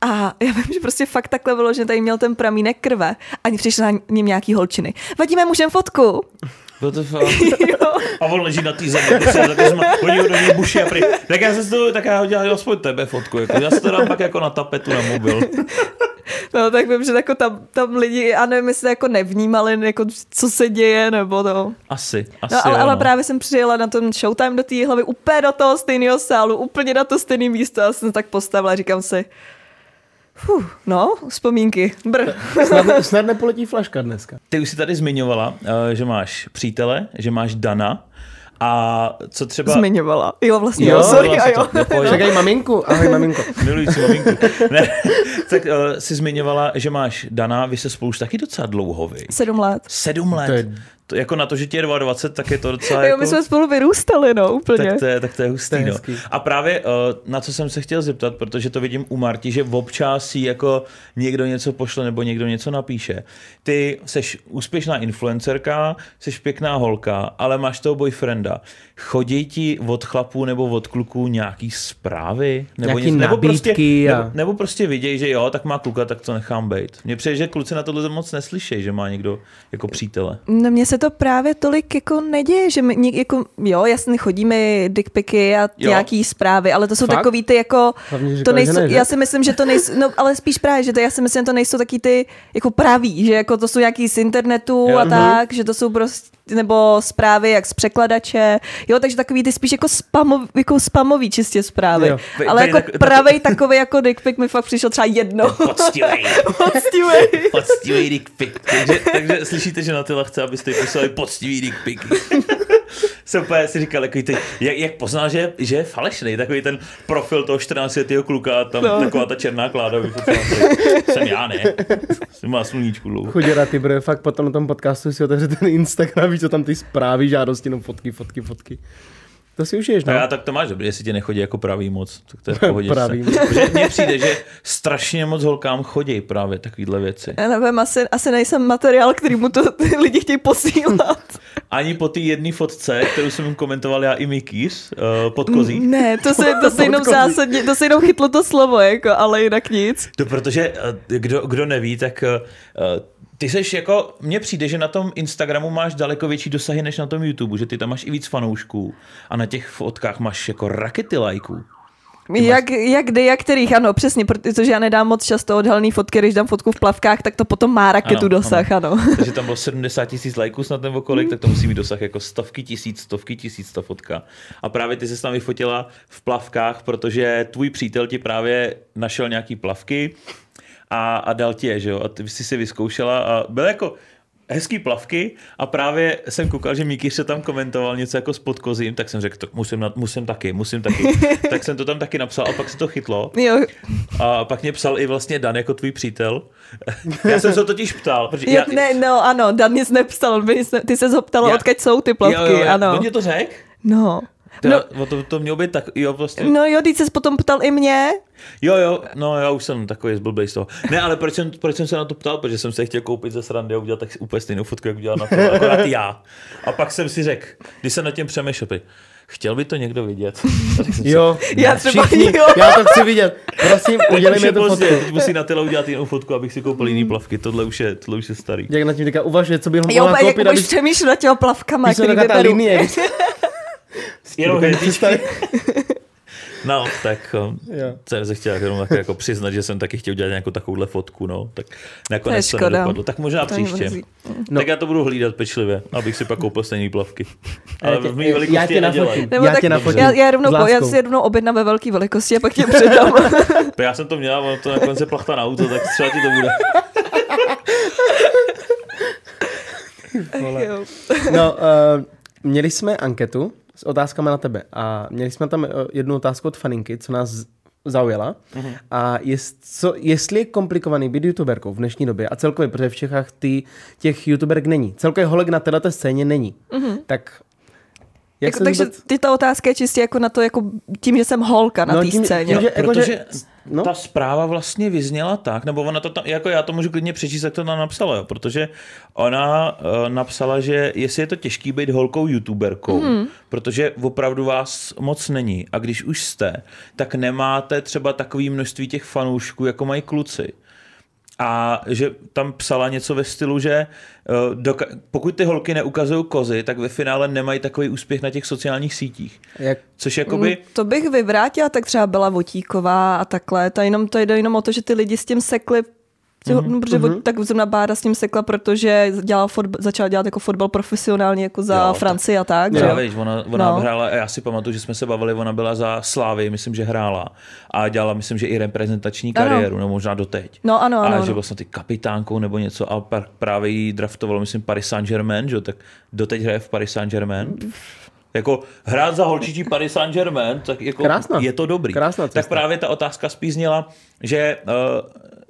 A já vím, že prostě fakt takhle bylo, že tady měl ten pramínek krve a přišly na ním nějaký holčiny. Vadíme, můžem fotku? Bylo to fakt. jo. A on leží na té zemi, hodí ho do něj buši a prý. Tak já se to, tak já dělám aspoň tebe fotku, jako. já si to dám pak jako na tapetu na mobil. No tak vím, že jako tam, tam lidi, a nevím, jestli jako nevnímali, jako, co se děje, nebo to. Asi, asi No, ale, ale no. právě jsem přijela na tom showtime do té hlavy úplně do toho stejného sálu, úplně na to stejné místo a jsem tak postavila a říkám si, Fuh, no, vzpomínky. Br. Snad, snad nepoletí flaška dneska. Ty už si tady zmiňovala, eh, že máš přítele, že máš Dana a co třeba... Zmiňovala. Jo, vlastně, Jo, jo, sorry, a si jo. Čekaj maminko, ahoj maminko. Milující maminku. Ne, tak uh, jsi zmiňovala, že máš Dana, vy se spolu už taky docela dlouho, vy. Sedm let. Sedm let. To je- to jako na to, že ti je 22, tak je to docela Jo, jako... my jsme spolu vyrůstali, no, úplně. tak to, je, tak to je hustý, To je no. hezký. A právě uh, na co jsem se chtěl zeptat, protože to vidím u Marti, že občas jí jako někdo něco pošle nebo někdo něco napíše. Ty seš úspěšná influencerka, seš pěkná holka, ale máš toho boyfrienda. Chodí ti od chlapů nebo od kluků nějaký zprávy? Nebo, Nějaký nebo, prostě, a- nebo, nebo prostě vidějí, že jo, tak má kluka, tak to nechám být. Mně přijde, že kluci na tohle moc neslyšejí, že má někdo jako přítele. No, mně se to právě tolik jako neděje, že my, jako, jo, jasně chodíme dickpiky a Jo. nějaký zprávy, ale to jsou Fakt? takový ty jako, Hlavně, to říkali, že nejsou, ne, že? já si myslím, že to nejsou, no ale spíš právě, že to, já si myslím, že to nejsou taky ty jako praví, že jako to jsou nějaký z internetu Jo. a Mhm. tak, že to jsou prostě, nebo zprávy jak z překladače, jo, takže takový ty spíš jako, spamov, jako spamový čistě zprávy, Jo. Vy- ale jako tak- pravej takový jako dickpic mi fakt přišel třeba jedno. Poctivej. Poctivej. Poctivý dick pic. Takže, takže slyšíte, že na tyhle chce, abyste jí poslali poctivý dick pic. Jsem úplně si říkal, takový ty, jak, jak poznal, že, že je falešný, takový ten profil toho 14 letého kluka tam no. taková ta černá kláda. Jsem já, ne? Jsem má sluníčku dlouho. Chuděra, ty bude fakt potom na tom podcastu si otevře ten Instagram, víš, co tam ty zprávy, žádosti, no fotky, fotky, fotky. To si užiješ, No. no? A já tak to máš dobrý, jestli ti nechodí jako pravý moc, tak to je v pohodě. Pravý moc. Mně přijde, že strašně moc holkám chodí právě takovýhle věci. Já nevím, asi, asi nejsem materiál, který mu to ty lidi chtějí posílat. Ani po té jedné fotce, kterou jsem jim komentoval já i Mikýs, uh, pod kozí. Ne, to se, to se jenom zásadně, to se jenom chytlo to slovo, jako, ale jinak nic. To protože, eh, kdo, kdo neví, tak eh, ty seš jako, mně přijde, že na tom Instagramu máš daleko větší dosahy než na tom YouTube, že ty tam máš i víc fanoušků a na těch fotkách máš jako rakety lajků. Jak, jak kdy, jak kterých, ano, přesně, protože já nedám moc často odhalený fotky, když dám fotku v plavkách, tak to potom má raketu Ano, dosah, ano. Takže tam bylo 70 tisíc lajků snad nebo kolik, tak to musí mít dosah jako stovky tisíc, stovky tisíc ta fotka. A právě ty se tam vyfotila v plavkách, protože tvůj přítel ti právě našel nějaký plavky a, a dal ti je, že jo? A ty jsi si vyzkoušela a byl jako hezký plavky a právě jsem koukal, že Míky se tam komentoval něco jako s podkozím, tak jsem řekl, to musím, na, musím taky, musím taky. tak jsem to tam taky napsal a pak se to chytlo. Jo, A pak mě psal i vlastně Dan jako tvůj přítel. Já jsem se ho totiž ptal, protože jo, já, ne, no ano, Dan nic nepsal, ty se zoptal, Já- odkud jsou ty plavky, jo, jo, jo, ano. On mě to řekl? No. No, No, to, to mělo být tak, jo, vlastně. no jo, teď se potom ptal i mě, Jo, jo, no já už jsem takový zblblej z toho. Ne, ale proč jsem, proč jsem se na to ptal? Protože jsem se chtěl koupit ze srandy a udělat tak úplně stejnou fotku, jak udělal na to, akorát já. A pak jsem si řekl, když jsem nad tím přemýšlel, chtěl by to někdo vidět. Jsem si- Jo, Já třeba všichni, jo. já to chci vidět. Prosím, udělej už mi tu pozdě, fotku. teď musí na tyhle udělat jinou fotku, abych si koupil jiný plavky. Tohle už je, tohle už je starý. Jak na tím teďka uvažuje, co by ho jo, mohla jak koupit, už aby přemýšlím nad těma plavkama, který vyberu. linie. Jenom hvězdičky. No, tak um, Jo. jsem se chtěl jenom tak jako přiznat, že jsem taky chtěl dělat nějakou takovouhle fotku, no. Tak nakonec To to, nedopadlo. Tak možná To příště. No. Tak já to budu hlídat pečlivě, abych si pak koupil stejný plavky. Ale Já tě- v mý já velikosti tě je nafotím. Nebo Já tak, tě nafotím. já, já, rovnou, po, já si je rovnou objednám ve velké velikosti a pak tě předám. To já jsem to měl, ono to nakonec je plachta na auto, tak třeba ti to bude. No, uh, měli jsme anketu s otázkami na tebe a měli jsme tam uh, jednu otázku od faninky, co nás zaujala. Uh-huh. A jest, co, jestli je komplikovaný být youtuberkou v dnešní době a celkově, protože v Čechách ty, těch youtuberek není. Celkově holek na této scéně není. Uh-huh. Tak jak Jako, takže vůbec... ty ta otázka je čistě jako na to, jako tím, že jsem holka na No, té scéně. tím, že- jako, že- Protože no. ta zpráva vlastně vyzněla tak, nebo ona to tam, jako já to můžu klidně přečíst, jak to tam napsala, jo, protože ona uh, napsala, že jestli je to těžký být holkou youtuberkou, mm. protože opravdu vás moc není a když už jste, tak nemáte třeba takový množství těch fanoušků, jako mají kluci. A že tam psala něco ve stylu, že eh, doka- pokud ty holky neukazují kozy, tak ve finále nemají takový úspěch na těch sociálních sítích. Jak, Což jakoby... Mm, To bych vyvrátila, tak třeba byla Votíková a takhle. To jenom, to jde jenom o to, že ty lidi s tím sekli Mm-hmm. Protože mm-hmm. tak zrovna Bára s tím sekla, protože dělal fotbal, začal dělat jako fotbal profesionálně jako za Jo, tak- Francii a tak. že Já jo? víš, ona, ona no. No. hrála, já si pamatuju, že jsme se bavili, ona byla za Slávy, myslím, že hrála a dělala, myslím, že i reprezentační Ano. kariéru, nebo možná doteď. No ano, ano. a ano. že vlastně ty kapitánkou nebo něco a pak právě jí draftovalo, myslím, Paris Saint-Germain, že jo, tak doteď hraje v Paris Saint-Germain. Jako hrát za holčičí Paris Saint-Germain, tak jako Krásná. je to dobrý. Krásná tak cesta. právě ta otázka spíš zněla, že uh,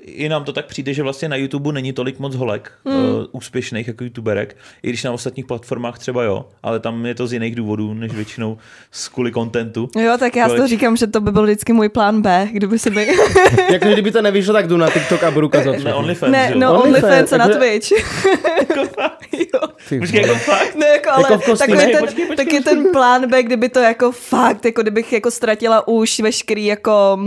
i nám to tak přijde, že vlastně na YouTube není tolik moc holek hmm. uh, úspěšných jako youtuberek, i když na ostatních platformách třeba jo, ale tam je to z jiných důvodů, než většinou z kvůli kontentu. Jo, tak já si to říkám, že to by byl vždycky můj plán B, kdyby se by... jako kdyby to nevyšlo, tak jdu na TikTok a budu ukazovat Ne. OnlyFans, ne, jo? no OnlyFans, OnlyFans a na takže- Twitch. jo. Ty Počkej, vole. jako fakt? Ne, jako, ale Jako v kostýmech? takový ten, Počkej, počkej, taky ten plán B, kdyby to jako fakt, jako kdybych jako ztratila už veškerý jako,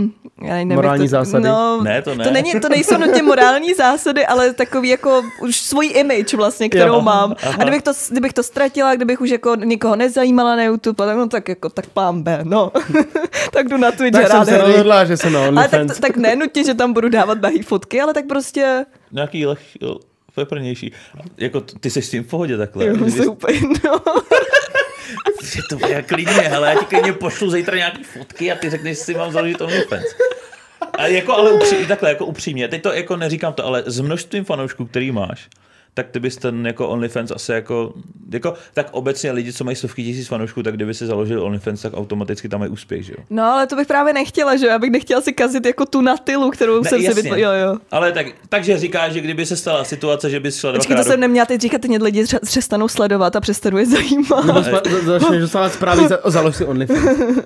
já nevím, Morální to, zásady? No, Ne, to ne. To není, to to nejsou nutně morální zásady, ale takový jako už svůj image vlastně, kterou Jo. mám. A kdybych to, kdybych to ztratila, kdybych už jako nikoho nezajímala na YouTube, tak no tak jako tak plán B, no. tak jdu na Twitch Tak jsem hrát se rozhodla, že jsem na Ale tak, tak ne nutně, že tam budu dávat nahý fotky, ale tak prostě Nějaký leh, peprnější. Jako ty jsi s tím v pohodě takhle. jo, se úplně, no. Že to je klidně, hele, já ti klidně pošlu zítra nějaký fotky a ty řekneš, že si mám založit OnlyFans. A jako, ale upří, takhle, jako upřímně, teď to jako neříkám to, ale s množstvím fanoušků, který máš, tak ty bys ten jako OnlyFans asi jako, jako, tak obecně lidi, co mají stovky tisíc fanoušků, tak kdyby si založil OnlyFans, tak automaticky tam mají úspěch, že jo? No, ale to bych právě nechtěla, že jo? Já bych nechtěla si kazit jako tu natilu, kterou Ne, jsem si jasně. vytvořila. Jo, jo. Ale tak, takže říkáš, že kdyby se stala situace, že bys šla Počkej, to jsem neměla teď říkat, teď lidi ře- přestanou sledovat a přestanou je zajímat. Nebo za- začneš dostávat zprávy za, založ si OnlyFans.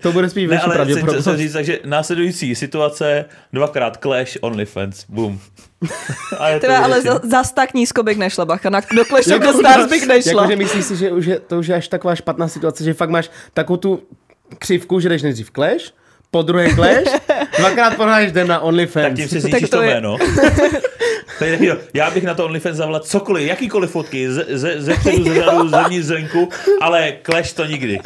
To bude spíš větší chci, pravděpodobnost. chci říct, takže následující situace, dvakrát Clash, OnlyFans, boom. A je to Teda, ale za, zas tak nízko bych nešla, bacha. Na, do Clash of the Stars bych nešla. Jakože myslíš si, že už je, to už je až taková špatná situace, že fakt máš takovou tu křivku, že jdeš nejdřív Clash, po druhé Clash, dvakrát prohráš den na OnlyFans. Tak tím si Tak zničíš to to, jméno. Je já bych na to OnlyFans zavolal cokoliv, jakýkoliv fotky, ze, ze, ze předu, ze zadu, zevnitř, zvenku, ale Clash to nikdy.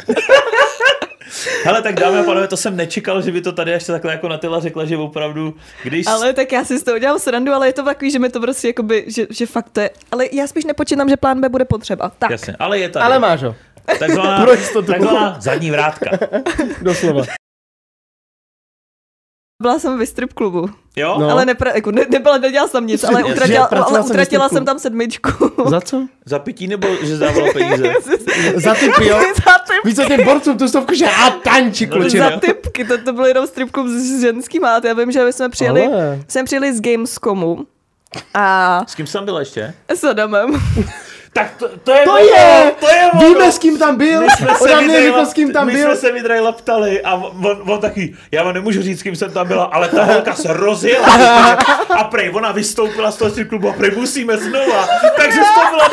Hele, tak dámy a pánové, to jsem nečekal, že by to tady až takhle jako Natila řekla, že opravdu, když... Ale tak já si z toho udělám srandu, ale je to takový, že mi to prostě jakoby, že, že fakt to je. Ale já spíš nepočítám, že plán B bude potřeba. Tak. Jasně, ale je tady. Ale máš ho, Takzvaná, takzvaná zadní vrátka. doslova. Byla jsem ve strip klubu, Jo? No. ale nepra, jako ne, nebyla, nedělala jsem nic, ale utratila, ale jsem utratila strip jsem tam sedmičku. Za co? Za pití nebo že dávala peníze? Za typy, jo? Za typ, Víš co těm borcům tu stovku, že a tanči, No, kluče. za typky, to, to byl jenom strip klub s, ženskýma. A já vím, že my jsme přijeli, Ale. jsme přijeli z Gamescomu a S kým jsem byl ještě? s Adamem. Tak to, to je To ono, je! to je ono. Víme, s kým tam byl? My jsme se Ona mě Vidrejla- řekl, s kým tam my byl. jsme se Vidrejla ptali a on, on, taky, já vám nemůžu říct, s kým jsem tam byla, ale ta holka se rozjela a prej, ona vystoupila z toho klubu a prej musíme znova, takže to byla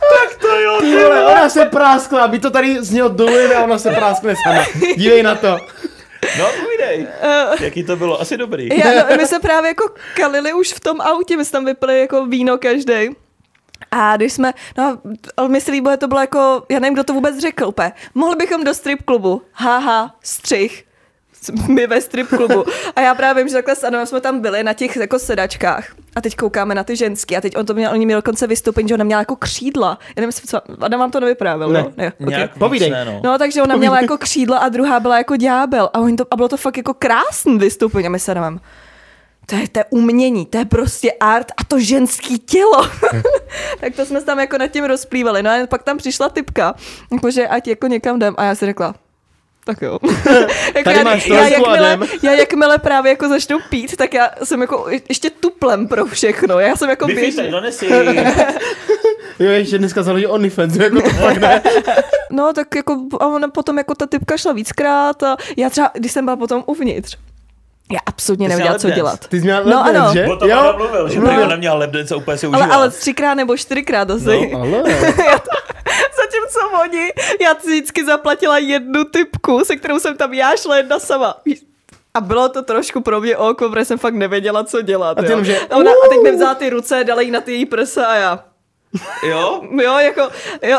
tak to jo, Ty vole, ona se práskla, my to tady z něho dolujeme a ona se práskne sama. Dívej na to. no povídej, jaký to bylo, asi dobrý. Já, no, my se právě jako kalili už v tom autě, my jsme tam vypili jako víno každý. A když jsme, no, ale mi se líbilo, to bylo jako, já nevím, kdo to vůbec řekl úplně. Mohli bychom do strip klubu. Haha, střih. My ve strip klubu. A já právě vím, že takhle s Adamem jsme tam byli na těch jako sedačkách. A teď koukáme na ty ženský. A teď on to měl, oni měl dokonce vystoupení, že ona měla jako křídla. Já nevím, co, Adam vám to nevyprávěl, Ne. no? ne okay. Povídej. Ne, no. No, takže ona měla jako křídla a druhá byla jako ďábel. A, oni to, a bylo to fakt jako krásný vystoupení. A my se dáváme, to je, to je umění, to je prostě art a to ženský tělo. tak to jsme se tam jako nad tím rozplývali. No a pak tam přišla typka, jakože ať jako někam jdem. A já si řekla, tak jo. jako Tady já, máš já, jakmile, já jakmile právě jako začnu pít, tak já jsem jako ještě tuplem pro všechno. Já jsem jako donesi. Jo, ještě dneska založí OnlyFans, jako to fakt ne. No, tak jako, a ona potom jako ta typka šla víckrát a já třeba, když jsem byla potom uvnitř, já absolutně nevěděla, co dělat. Ty jsi měla No, ano. že? O tom Jo? Mluvil, že No. prý ona měla lepdence a úplně se Ale, užívala. ale třikrát nebo čtyřikrát asi. No. Ale. Zatímco oni, já si vždycky zaplatila jednu typku, se kterou jsem tam já šla jedna sama. A bylo to trošku pro mě oko, protože jsem fakt nevěděla, co dělat. A ty jo. jenom, že- a, ona, a teď mi vzala ty ruce, dala jí na ty její prsa a já. Jo? Jo, jako, jo,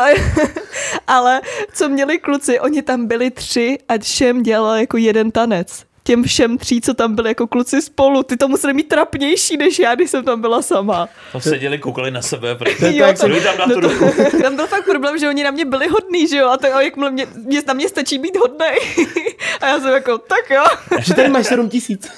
ale co měli kluci, oni tam byli tři a všem dělal jako jeden tanec. Těm všem tří, co tam byli jako kluci spolu, ty to museli mít trapnější než já, když jsem tam byla sama. Tam seděli, koukali na sebe. Je Jo, Jdu tam na no to-. Tam byl fakt problém, že oni na mě byli hodný, že jo, a tak jakmile mě, mě, na mě stačí být hodnej. a já jsem jako, tak jo. Že tady máš 7 tisíc.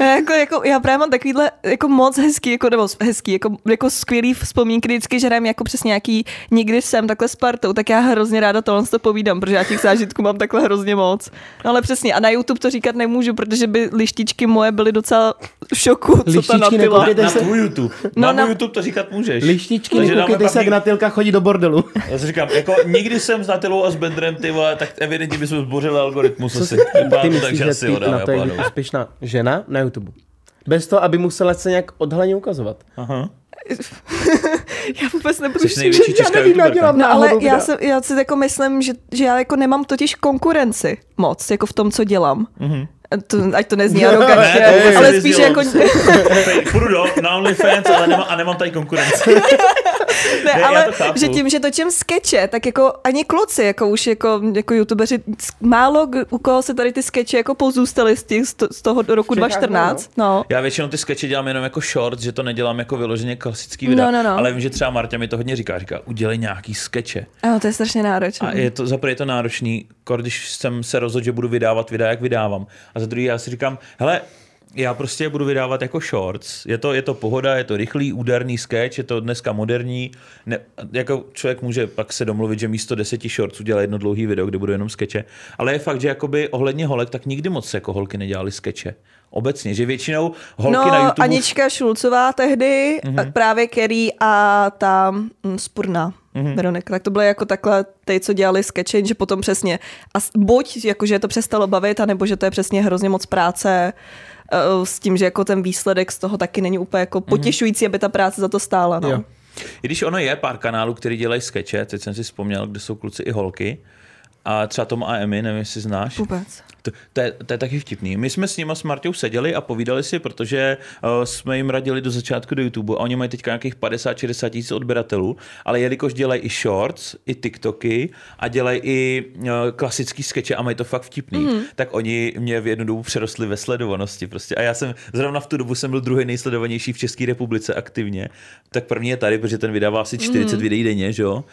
A jako, jako, já právě mám takovýhle jako moc hezký, jako, nebo hezký, jako, jako skvělý vzpomínky vždycky, že hrajeme jako přes nějaký, nikdy jsem takhle s partou, tak já hrozně ráda tohle to povídám, protože já těch zážitků mám takhle hrozně moc. No ale přesně, a na YouTube to říkat nemůžu, protože by lištičky moje byly docela v šoku, co ta Lištičky natyla. nekoukejte Na se- tvůj YouTube. No, na na- můj YouTube to říkat můžeš. Lištičky, nekoukejte se, jak Natylka chodí do bordelu. Já si říkám, jako nikdy jsem s Natilou a s Bendrem, ty vole, tak evidentně bychom zbořili algoritmus asi. Vypadá Ty to myslíš, že asi na to je úspěšná žena na YouTube? Bez toho, aby musela se nějak odhaleně ukazovat. Aha. Já vůbec nebudu Jsi největší Já česká nevím, jak youtuberka. dělám No ale já, se, já si jako myslím, že, že já jako nemám totiž konkurenci moc, jako v tom, co dělám. Mhm. To, ať to nezní Ne, arogantně, to vůbec ale spíš jako... Půjdu do, na OnlyFans, ale nemám, a nemám tady konkurenci. Ne, Ne, ale že tím, že točím skeče, tak jako ani kluci, jako už jako, jako youtubeři, málo u koho se tady ty skeče jako pozůstaly z, těch, z to- z toho roku V Čechách 2014. No. Já většinou ty skeče dělám jenom jako short, že to nedělám jako vyloženě klasický videa. No, no, no. Ale vím, že třeba Marta mi to hodně říká. Říká, udělej nějaký skeče. Ano, to je strašně náročné. A je to, za prvé je to náročný, když jsem se rozhodl, že budu vydávat videa, jak vydávám. A za druhý já si říkám, hele, já prostě budu vydávat jako shorts. Je to, je to pohoda, je to rychlý, úderný sketch, je to dneska moderní. Ne, jako člověk může pak se domluvit, že místo deseti shorts udělá jedno dlouhý video, kde bude jenom skeče. Ale je fakt, že jakoby ohledně holek, tak nikdy moc jako holky nedělali skeče. Obecně, že většinou holky no, na YouTube... Mhm. Anička Šulcová tehdy, mm-hmm. právě Kerry a ta mm, Spurna. Mm-hmm. Veronika, tak to bylo jako takhle ty, co dělali skeče, že potom přesně, a buď jako, že je to přestalo bavit, anebo že to je přesně hrozně moc práce uh, s tím, že jako ten výsledek z toho taky není úplně jako potěšující, aby ta práce za to stála. No. Jo. I když ono je pár kanálů, který dělají skeče, teď jsem si vzpomněl, kde jsou kluci i holky, a třeba Tom a Emmy, nevím, jestli znáš. Vůbec. To, to, je, to je taky vtipný. My jsme s nimi s Martou seděli a povídali si, protože uh, jsme jim radili do začátku do YouTube a oni mají teďka nějakých 50-60 tisíc odběratelů, ale jelikož dělají i shorts, i TikToky a dělají i uh, klasický skeče a mají to fakt vtipný, mm. tak oni mě v jednu dobu přerostli ve sledovanosti prostě. A já jsem zrovna v tu dobu jsem byl druhý nejsledovanější v České republice aktivně. Tak první je tady, protože ten vydává asi 40 mm. videí denně, že jo?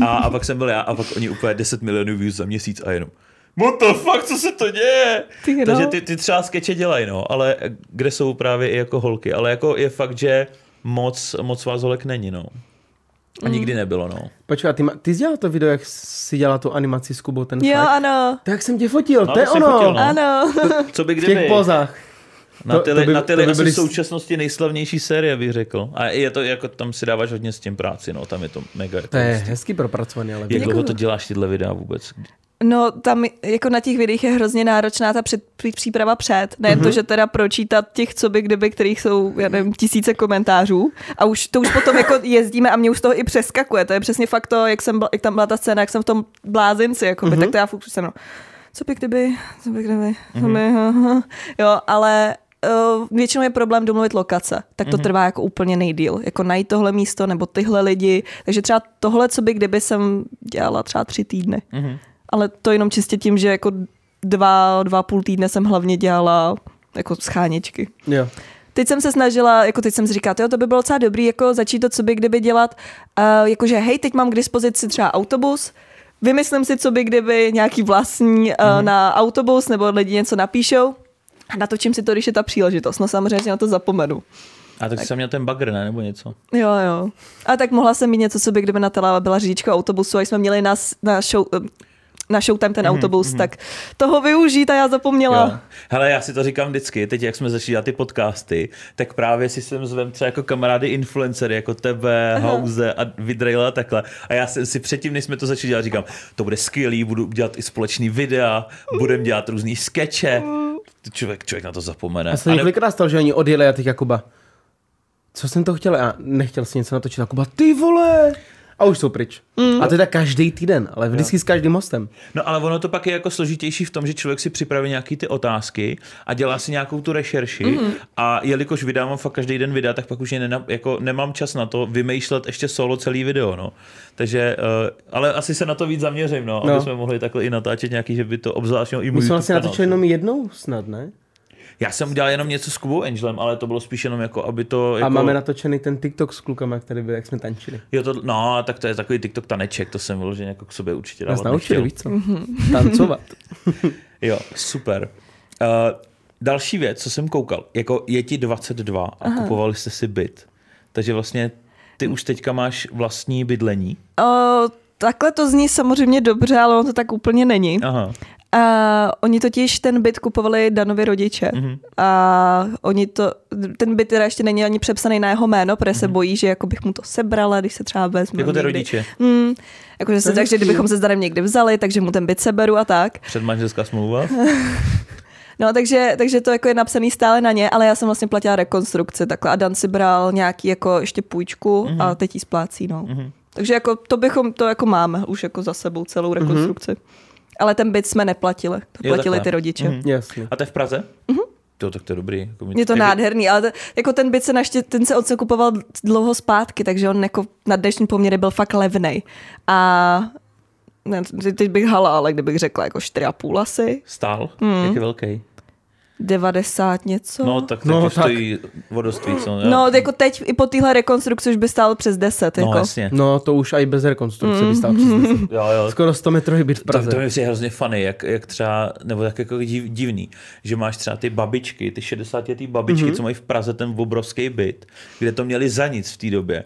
A, a pak jsem byl já a pak oni úplně 10 milionů views za měsíc a jenom What the fuck, co se to děje? Ty no. Takže ty, ty třeba skeče dělají, no, ale kde jsou právě i jako holky. Ale jako je fakt, že moc, moc vás holek není, no. A nikdy nebylo, no. Počkej, a ty, ty jsi dělal to video, jak si dělala tu animaci s Kubou, ten Jo, fight? ano. Tak jsem tě fotil, No, to je to jsi ono. fotil, no. Ano. Co by V těch kdyby? pozách. Na To- tele, to by- na to tele by asi byly v současnosti nejslavnější série, bych řekl. A je to jako, tam si dáváš hodně s tím práci, no, tam je to mega. To je jako hezky propracovaný, ale Jak dlouho Děkuju. to děláš tyhle videa vůbec? No tam jako na těch videích je hrozně náročná ta před, příprava před. Ne Mhm. to, že teda pročítat těch, co by kdyby, kterých jsou, já nevím, tisíce komentářů. A už to už potom jako jezdíme a mě už z toho i přeskakuje. To je přesně fakt to, jak, jsem, jak tam byla ta scéna, jak jsem v tom blázinci, jakoby, tak to já furt jsem, no, co by kdyby, co by kdyby, co by, jo, ale uh, většinou je problém domluvit lokace, tak to trvá jako úplně nejdíl, jako najít tohle místo nebo tyhle lidi, takže třeba tohle, co by kdyby jsem dělala třeba tři týdny, ale to jenom čistě tím, že jako dva, dva půl týdne jsem hlavně dělala jako scháněčky. Jo. Teď jsem se snažila, jako teď jsem si říkala, jo, to by bylo docela dobrý, jako začít to, co by kdyby dělat, uh, jakože hej, teď mám k dispozici třeba autobus, vymyslím si, co by kdyby nějaký vlastní uh, mm-hmm. na autobus, nebo lidi něco napíšou, a natočím si to, když je ta příležitost. No samozřejmě na to zapomenu. A tak, jsem měl ten bagr, ne? Nebo něco? Jo, jo. A tak mohla jsem mít něco, co by kdyby Natala byla řidička autobusu a jsme měli na, na show, eh, na showtime ten autobus, mm-hmm. tak toho využít a já zapomněla. Jo. Hele, já si to říkám vždycky, teď jak jsme začali dělat ty podcasty, tak právě si sem zvem třeba jako kamarády influencery, jako tebe, Hauze a Vidrejla a takhle. A já jsem si předtím, než jsme to začali dělat, říkám, to bude skvělý, budu dělat i společný videa, budeme dělat různý skeče. Člověk, člověk na to zapomene. Já jsem A ne- několikrát stalo, že oni odjeli a teď Jakuba. Co jsem to chtěl? Já nechtěl si něco natočit. Jakuba, ty vole! A už jsou pryč. Mm. A to je tak každý týden, ale vždycky s každým hostem. No ale ono to pak je jako složitější v tom, že člověk si připraví nějaký ty otázky a dělá si nějakou tu rešerši mm. a jelikož vydávám fakt každý den videa, tak pak už je nena, jako nemám čas na to vymýšlet ještě solo celý video, no. Takže, uh, ale asi se na to víc zaměřím, no, no. Aby jsme mohli takhle i natáčet nějaký, že by to obzvlášť i My můj jsme YouTube vlastně kanál. natočili jenom jednou snad, ne? Já jsem udělal jenom něco s Kubou Angelem, ale to bylo spíš jenom jako, aby to... Jako... A máme natočený ten TikTok s klukama, který byl, jak jsme tančili. Jo, to, no, tak to je takový TikTok taneček, to jsem vyloženě jako k sobě určitě Nás dávat naučili, nechtěl. víš co? Tancovat. Jo, super. Uh, další věc, co jsem koukal, jako je ti 22 a Aha. kupovali jste si byt. Takže vlastně ty už teďka máš vlastní bydlení. O, takhle to zní samozřejmě dobře, ale on to tak úplně není. Aha. A oni totiž ten byt kupovali Danovi rodiče. Mhm. Mm-hmm. A oni to, ten byt teda ještě není ani přepsaný na jeho jméno, protože mm-hmm. se bojí, že jako bych mu to sebrala, když se třeba vezmu. Jako ty někdy. rodiče. Mm, jakože se, takže kdybychom se s Danem někdy vzali, takže mu ten byt seberu a tak. Předmanželská smlouva. No, takže, takže to jako je napsaný stále na ně, ale já jsem vlastně platila rekonstrukci takhle a Dan si bral nějaký jako ještě půjčku mm-hmm. a teď jí splácí, no. Mm-hmm. Takže jako to bychom, to jako máme už jako za sebou celou rekonstrukci. Mm-hmm. Ale ten byt jsme neplatili, to Jo, platili takhle. ty rodiče. Mhm. Jasně. A to je v Praze? To, tak to je dobrý. Jako mít- Je to kdyby- nádherný, ale to, jako ten byt se naště, ten se otce kupoval dlouho zpátky, takže on jako na dnešní poměry byl fakt levnej. A ne, teď bych hala, ale kdybych řekla jako 4,5 asi, Stál? Mhm. Jak je velký? 90 něco. No, tak, No, no, tak. stojí vodoství, co? jo? no jako teď i po téhle rekonstrukci už by stál přes 10. no Jako. jasně. No to už i bez rekonstrukce by stál přes 10. Jo, jo. Skoro 100 metrový byt v To, Praze. to mi přijde hrozně funny, jak, jak třeba, nebo jak jako div, divný, že máš třeba ty babičky, ty 60 letý babičky, Mhm. mm-hmm. co mají v Praze ten obrovský byt, kde to měli za nic v té době.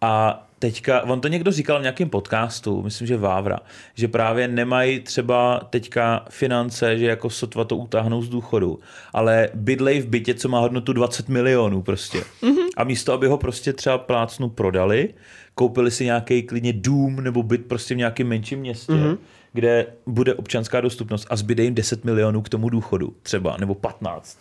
A teďka, on to někdo říkal v nějakém podcastu, myslím, že Vávra, že právě nemají třeba teďka finance, že jako sotva to utáhnou z důchodu, ale bydlej v bytě, co má hodnotu 20 milionů prostě. Mm-hmm. A místo, aby ho prostě třeba plácnu prodali, koupili si nějaký klidně dům nebo byt prostě v nějakém menším městě, mm-hmm. kde bude občanská dostupnost a zbyde jim 10 milionů k tomu důchodu třeba, nebo 15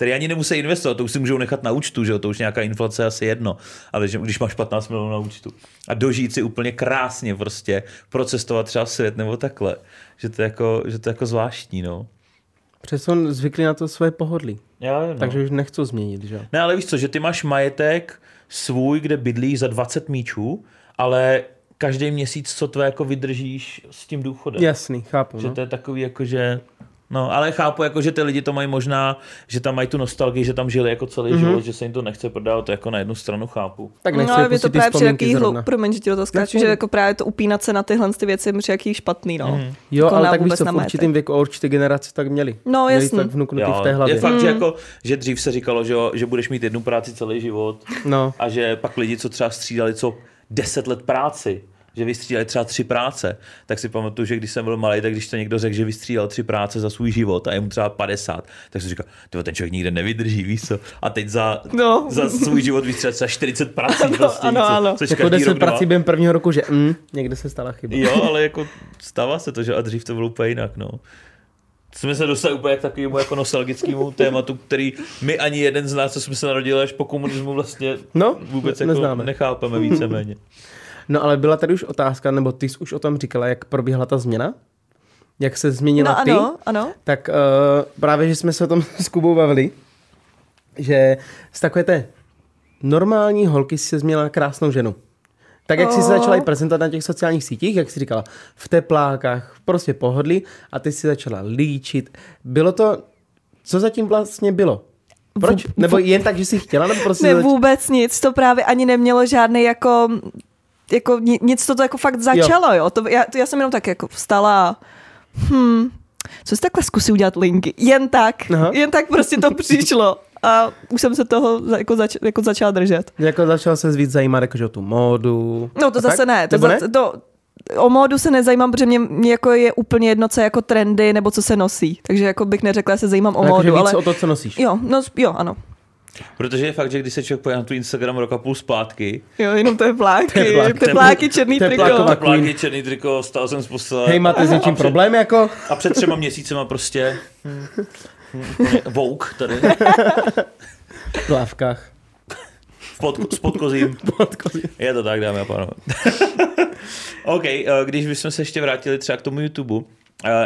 který ani nemusí investovat, to už si můžou nechat na účtu, že jo? to už nějaká inflace asi jedno, ale že, když máš 15 milionů na účtu a dožít si úplně krásně prostě, procestovat třeba svět nebo takhle, že to je jako, že to je jako zvláštní, no. Přesto on zvyklý na to své pohodlí. Já, no. Takže už nechci změnit, že jo. Ne, ale víš co, že ty máš majetek svůj, kde bydlíš za 20 míčů, ale každý měsíc, co tvé jako vydržíš s tím důchodem. Jasný, chápu. Že No. to je takový jako, že... No, ale chápu, jako, že ty lidi to mají možná, že tam mají tu nostalgii, že tam žili jako celý mm-hmm. život, že se jim to nechce prodávat, to jako na jednu stranu chápu. Tak No, ale je pustit to právě při jaký hlu, promiň, že ti toho skáču, že jako právě to upínat se na tyhle ty věci je jaký špatný, no. Mhm. Jo, Jako ale tak víš vůbec co, v určitým věku a určité generace tak měli. No, měli jasný. tak vnuknutý v Jo, té hlavě. je fakt, že, Mm. jako, že dřív se říkalo, že, jo, že budeš mít jednu práci celý život No, a že pak lidi, co třeba střídali co 10 let práci, že vystřídali třeba tři práce, tak si pamatuju, že když jsem byl malý, tak když to někdo řekl, že vystřídal tři práce za svůj život a je mu třeba 50, tak jsem říkal, ten člověk nikde nevydrží, víš co? A teď za, No. za svůj život vystřídal třeba 40 prací Ano, prostě, ano, co? ano. Což jako každý 10 rok dva. prací během prvního roku, že mm, někde se stala chyba. Jo, ale jako stává se to, že a dřív to bylo úplně jinak, no. Jsme se dostali úplně k takovému jako nostalgickému tématu, který my ani jeden z nás, co jsme se narodili až po komunismu, vlastně No, vůbec ne- jako neznáme. nechápeme víceméně. No ale byla tady už otázka, nebo ty jsi už o tom říkala, jak probíhala ta změna? Jak se změnila No ty? ano, ano. Tak uh, právě, že jsme se o tom s Kubou bavili, že z takové té normální holky se změnila krásnou ženu. Tak jak jsi se Oh. začala i prezentovat na těch sociálních sítích, jak jsi říkala, v teplákách, prostě pohodlí a ty si začala líčit. Bylo to, co zatím vlastně bylo? Proč? Nebo jen tak, že jsi chtěla, nebo prostě Ne, vůbec nic, to právě ani nemělo žádný jako, jako ni- nic to, to jako fakt začalo, jo. jo. To, já, to, já jsem jenom tak jako vstala hm, co jsi takhle zkusí udělat linky? Jen tak, Aha. jen tak prostě to přišlo a už jsem se toho jako, zač, jako začala držet. Jako začala se víc zajímat jakože o tu módu. No to a zase tak? ne, to, Nebo za, to, o módu se nezajímám, protože mě, mě jako je úplně jedno, co je jako trendy nebo co se nosí. Takže jako bych neřekla, že se zajímám o Ale jakože módu, víc ale o to, co nosíš. jo, no, jo, ano. Protože je fakt, že když se člověk poje na tu Instagram rok a půl zpátky, Jo, jenom tepláky, Teplák, tepláky, černý triko. Queen. tepláky, černý triko, stál jsem z postele. Hej, máte s něčím a před- problém jako? A před třema měsícema prostě vouk tady V plávkách. v pod, s podkozím. Je to tak, dámy a pánové. OK, eh, když bychom se ještě vrátili třeba k tomu YouTube,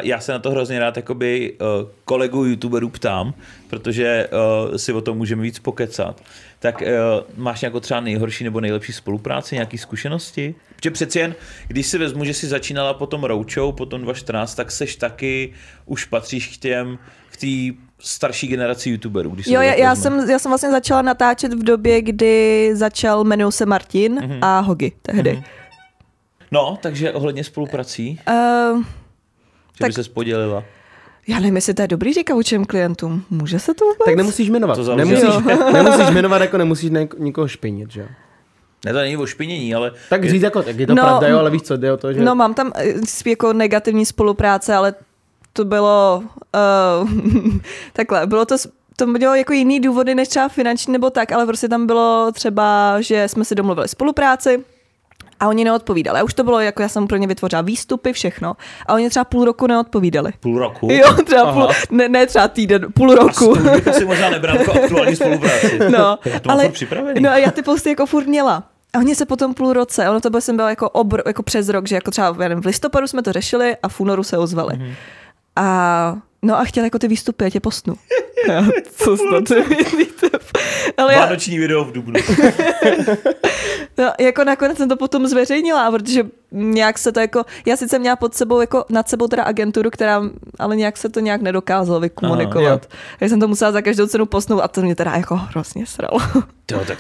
já se na to hrozně rád jakoby eh, kolegu youtuberů ptám, protože eh, si o tom můžeme víc pokecat. Tak eh, máš nějakou třeba nejhorší nebo nejlepší spolupráci, nějaké zkušenosti? Protože přeci jen, když si vezmu, že si začínala potom Roučou, potom 2014, tak seš taky, už patříš k těm, k té starší generaci youtuberů. Když Jo, já, já, jsem, já jsem vlastně začala natáčet v době, kdy začal, jmenuji se Martin Mhm. mm-hmm. a Hogi tehdy. No, takže ohledně spoluprací, Mm-hmm. Uh, že Tak- by se podělila. já nevím, jestli to je dobrý říkat učím klientům. Může se to vůbec? Tak nemusíš jmenovat. To nemusíš, nemusíš jmenovat, jako nemusíš ne, nikoho špinit, že jo? Ne, to není o špinění, ale Tak říct jako, tak je to No, pravda, jo, ale víš co, jde o to, že... No mám tam eh, spíš jako negativní spolupráce, ale to bylo uh, takhle, bylo to, to mělo jako jiný důvody než třeba finanční nebo tak, ale prostě tam bylo třeba, že jsme si domluvili spolupráci a oni neodpovídali. A už to bylo jako, já jsem pro ně vytvořila výstupy, všechno. A oni třeba půl roku neodpovídali. půl roku. Jo, třeba Aha. půl, ne, ne třeba týden, půl roku. Bych asi možná nebral jako aktuální spolupráci. No, ale, no a já ty posty jako furt měla. A oni se potom půl roce, ono to byl, jsem byl jako, obr, jako přes rok, že jako třeba nevím, v listopadu jsme to řešili a v únoru se ozvali. Mm-hmm. A no a chtěl jako ty výstupy, já tě postnu. Já, co snad Ale já... Vánoční video v Dubnu. no, jako nakonec jsem to potom zveřejnila, protože nějak se to jako, já sice měla pod sebou, jako nad sebou teda agenturu, která, ale nějak se to nějak nedokázalo vykomunikovat. Aha, já jsem to musela za každou cenu posnout a to mě teda jako hrozně sralo. To, tak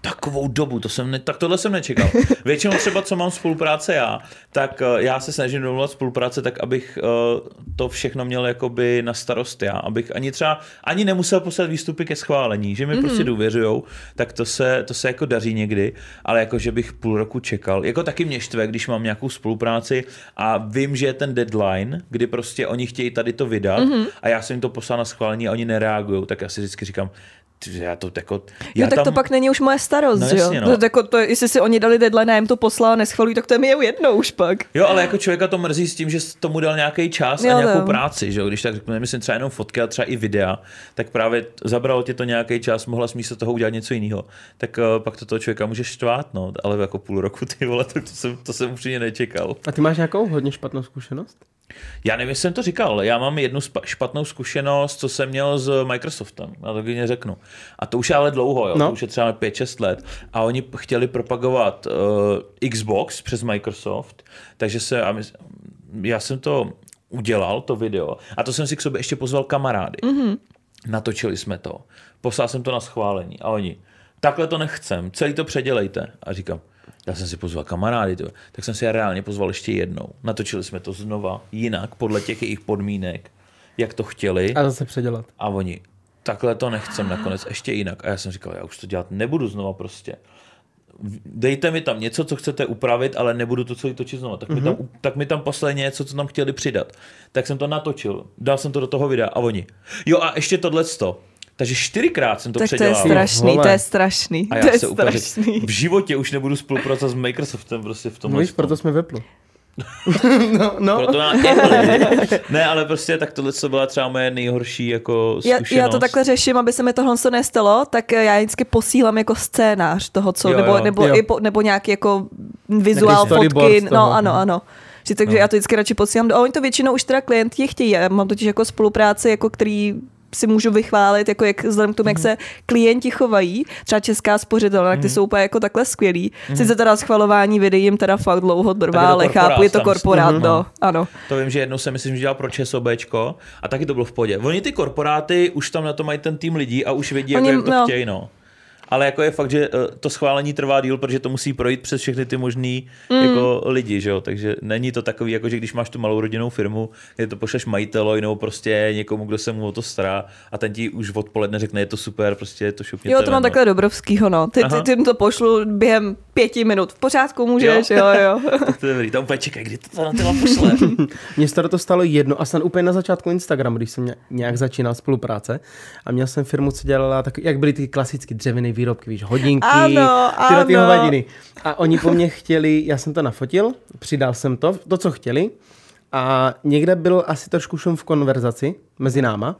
Takovou dobu, to jsem ne, tak tohle jsem nečekal. Většinou třeba, co mám spolupráce já, tak uh, já se snažím domluvat spolupráce tak, abych uh, to všechno měl jakoby na starost já, abych ani třeba, ani nemusel poslat výstupy ke schválení, že mi mm-hmm. prostě důvěřujou, tak to se, to se jako daří někdy, ale jako, že bych půl roku čekal. Jako taky mě štve, když mám nějakou spolupráci a vím, že je ten deadline, kdy prostě oni chtějí tady to vydat mm-hmm. a já jsem jim to poslal na schválení a oni nereagují, tak já si vždycky říkám, já to jako... Já jo, tak tam... to pak není už moje starost, no, že jasně, jo? No. To, jako, to, jestli si oni dali deadline a jim to poslal a neschvalují, tak to je mi jedno už pak. Jo, ale jako člověka to mrzí s tím, že tomu dal nějaký čas jo, a nějakou jo. práci, že jo? Když tak řeknu, nemyslím třeba jenom fotky, ale třeba i videa, tak právě zabralo ti to nějaký čas, mohla jsi místo toho udělat něco jiného. Tak uh, pak to toho člověka může štvát, no, ale jako půl roku ty vole, tak to jsem, to jsem upřímně nečekal. A ty máš nějakou hodně špatnou zkušenost? Já nevím, jestli jsem to říkal, já mám jednu špatnou zkušenost, co jsem měl s Microsoftem, já to klidně řeknu. A to už je ale dlouho, jo? No. to už je třeba 5-6 let. A oni chtěli propagovat uh, Xbox přes Microsoft, takže se, a my, já jsem to udělal, to video, a to jsem si k sobě ještě pozval kamarády. Mm-hmm. Natočili jsme to. Poslal jsem to na schválení a oni, takhle to nechcem, celý to předělejte. A říkám, já jsem si pozval kamarády, to, tak jsem si je reálně pozval ještě jednou. Natočili jsme to znova, jinak, podle těch jejich podmínek, jak to chtěli. A zase předělat. A oni, takhle to nechcem nakonec, ještě jinak. A já jsem říkal, já už to dělat nebudu znova prostě. Dejte mi tam něco, co chcete upravit, ale nebudu to celý točit znova. Tak, mm-hmm. mi tam, mhm. tak mi tam poslali něco, co tam chtěli přidat. Tak jsem to natočil, dal jsem to do toho videa a oni. Jo a ještě tohle takže čtyřikrát jsem to tak předělal. to je strašný, to je strašný. A já to je se strašný. v životě už nebudu spolupracovat s Microsoftem prostě v tom. No víš, proto jsme vyplu. no, no. Proto ne, ale prostě tak tohle to byla třeba moje nejhorší jako zkušenost. Já, já to takhle řeším, aby se mi tohle nestalo, tak já vždycky posílám jako scénář toho, co, jo, nebo, jo. Nebo, jo. I po, nebo nějaký jako vizuál, fotky, no ano, ano. Že, takže no. já to vždycky radši posílám. A oni to většinou už teda klienti chtějí. Já mám totiž jako spolupráci, jako který si můžu vychválit, jako jak vzhledem k tomu, jak mhm. se klienti chovají, třeba česká spořitelna, mm. ty mhm. jsou úplně jako takhle skvělí. Mm. Sice teda schvalování videí jim teda fakt dlouho trvá, ale chápu, je to korporát, mm. no, ano. To vím, že jednou jsem myslím, že dělal pro ČSOBčko a taky to bylo v podě. Oni ty korporáty už tam na to mají ten tým lidí a už vědí, Oni, jak, jak to no. chtějí, no ale jako je fakt, že eh, to schválení trvá díl, protože to musí projít přes všechny ty možný mm. jako lidi, že jo? takže není to takový, jako že když máš tu malou rodinnou firmu, kde to pošleš majitelovi nebo prostě někomu, kdo se mu o to stará a ten ti už odpoledne řekne, je to super, prostě je to šupně. Jo, to mám takhle Dobrovskýho, no. Ty, ty, ty, to pošlu během pěti minut. V pořádku můžeš, jo, jo. jo. to je dobrý, tam úplně čekaj, kdy to na tyma pošle. Mně se to stalo jedno a snad úplně na začátku Instagram, když jsem nějak začínal spolupráce a měl jsem firmu, co dělala, tak, jak byly ty klasické dřevěné výrobky, víš, hodinky, ano, tyhle ty hovadiny. A oni po mně chtěli, já jsem to nafotil, přidal jsem to, to, co chtěli, a někde byl asi trošku šum v konverzaci mezi náma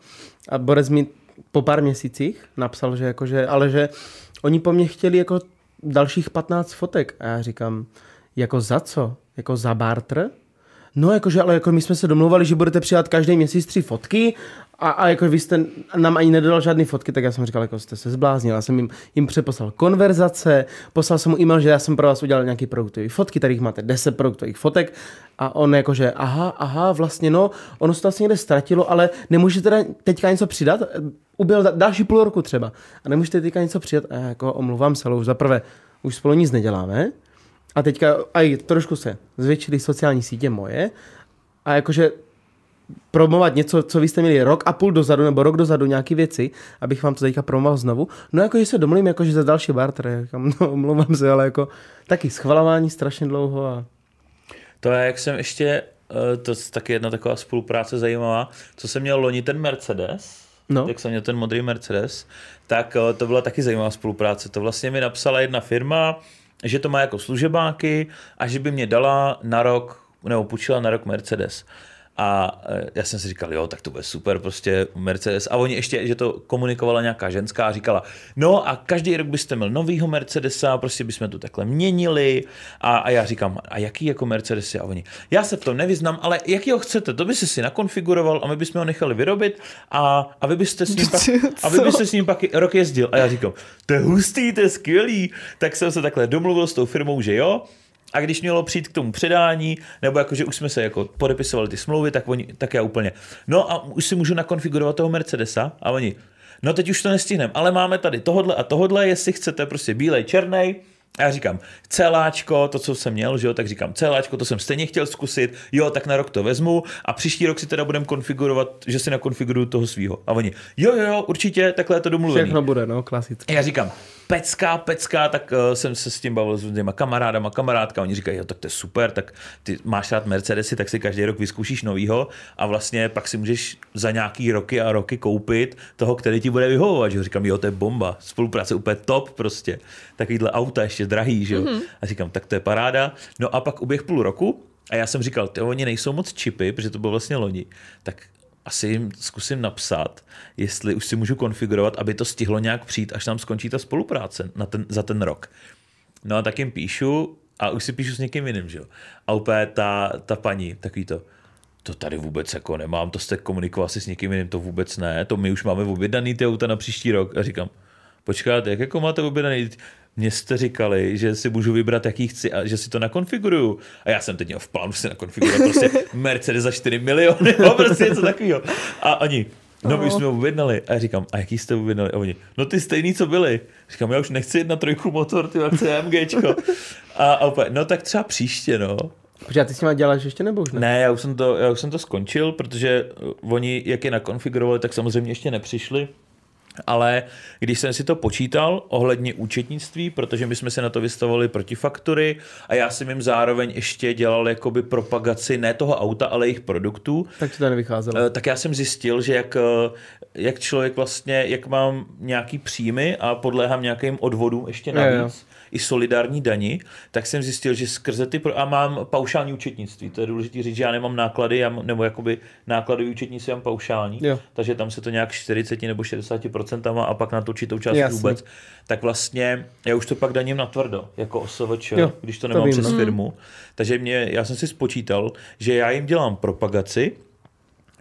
a Borec mi po pár měsících napsal, že jakože, ale že oni po mně chtěli jako dalších 15 fotek. A já říkám, jako za co? Jako za barter? No, jakože, ale jako my jsme se domluvali, že budete přidat každý měsíc tři fotky a, a jako vy jste nám ani nedodal žádné fotky, tak já jsem říkal, jako jste se zbláznil. Já jsem jim, jim přeposlal konverzace, poslal jsem mu e-mail, že já jsem pro vás udělal nějaký produktový fotky, tady máte 10 produktových fotek a on jakože, aha, aha, vlastně no, ono se to asi někde ztratilo, ale nemůžete teda teďka něco přidat? Ubyl další půl roku třeba. A nemůžete teďka něco přidat? A já jako omluvám se, ale už za prvé, už spolu nic neděláme. A teďka aj trošku se zvětšily sociální sítě moje a jakože promovat něco, co vy jste měli rok a půl dozadu nebo rok dozadu nějaké věci, abych vám to teďka promoval znovu. No jakože se domluvím, jakože za další barter, no omlouvám se, ale jako taky schvalování strašně dlouho a... To je, jak jsem ještě, eh, to je taky jedna taková spolupráce zajímavá, co jsem měl loni ten Mercedes, no. jak jsem měl ten modrý Mercedes, tak eh, to byla taky zajímavá spolupráce. To vlastně mi napsala jedna firma, že to má jako služebáky a že by mě dala na rok, nebo půjčila na rok Mercedes. A eh, já jsem si říkal, jo, tak to bude super, prostě Mercedes. A oni ještě, že to komunikovala nějaká ženská a říkala, no a každý rok byste měl novýho Mercedesa, prostě bychom to takhle měnili. A, a já říkám, a jaký jako Mercedes je? A oni, já se v tom nevyznám, ale jaký ho chcete, to by se si nakonfiguroval a my bychom ho nechali vyrobit a, a vy byste s ním pak, a vy byste s ním pak rok jezdil. A já říkám, to je hustý, to je skvělý. Tak jsem se takhle domluvil s tou firmou, že jo. A když mělo přijít k tomu předání, nebo jako, že už jsme se jako podepisovali ty smlouvy, tak, oni, tak já úplně, no a už si můžu nakonfigurovat toho Mercedesa a oni, no teď už to nestihneme, ale máme tady tohodle a tohodle, jestli chcete prostě bílej, černý. A já říkám, celáčko, to, co jsem měl, že jo, tak říkám, celáčko, to jsem stejně chtěl zkusit, jo, tak na rok to vezmu a příští rok si teda budeme konfigurovat, že si nakonfiguruju toho svého. A oni, jo, jo, jo, určitě, takhle je to domluvený. Všechno bude, no, klasicky. A já říkám, pecka, pecka, tak uh, jsem se s tím bavil s těma kamarádama, kamarádka, oni říkají, jo, tak to je super, tak ty máš rád Mercedesy, tak si každý rok vyzkoušíš novýho a vlastně pak si můžeš za nějaký roky a roky koupit toho, který ti bude vyhovovat, že jo, říkám, jo, to je bomba, spolupráce úplně top prostě, takovýhle auta ještě drahý, že jo, mm-hmm. a říkám, tak to je paráda, no a pak uběh půl roku a já jsem říkal, ty, oni nejsou moc čipy, protože to bylo vlastně loni, tak asi jim zkusím napsat, jestli už si můžu konfigurovat, aby to stihlo nějak přijít, až tam skončí ta spolupráce na ten, za ten rok. No a tak jim píšu a už si píšu s někým jiným, že jo. A úplně ta, ta paní, takový to, to tady vůbec jako nemám, to jste komunikoval s někým jiným, to vůbec ne, to my už máme objednaný ty auta na příští rok. A říkám, počkáte, jak jako máte objednaný? Mně jste říkali, že si můžu vybrat, jaký chci a že si to nakonfiguruju. A já jsem teď měl v plánu si nakonfigurovat prostě Mercedes za 4 miliony, no prostě něco takového. A oni, no my jsme objednali. A já říkám, a jaký jste objednali? A oni, no ty stejný, co byli. Říkám, já už nechci jít na trojku motor, ty chci AMGčko. A, a opět, no tak třeba příště, no. Protože ty s nimi děláš ještě nebo už ne? Ne, já už jsem to, já už jsem to skončil, protože oni, jak je nakonfigurovali, tak samozřejmě ještě nepřišli ale když jsem si to počítal ohledně účetnictví, protože my jsme se na to vystavovali protifaktory a já jsem jim zároveň ještě dělal jakoby propagaci ne toho auta, ale jejich produktů. Tak to nevycházelo. Eh, tak já jsem zjistil, že jak, eh, jak člověk vlastně, jak mám nějaký příjmy a podléhám nějakým odvodům ještě navíc, je, jo i solidární dani, tak jsem zjistil, že skrze ty, pro... a mám paušální účetnictví, to je důležité říct, že já nemám náklady, já, nebo jakoby náklady účetnictví mám paušální, jo. takže tam se to nějak 40 nebo 60% a pak na tu určitou část Jasný. vůbec, tak vlastně já už to pak daním na tvrdo, jako OSVČ, jo, když to nemám to přes no. firmu. Takže mě, já jsem si spočítal, že já jim dělám propagaci,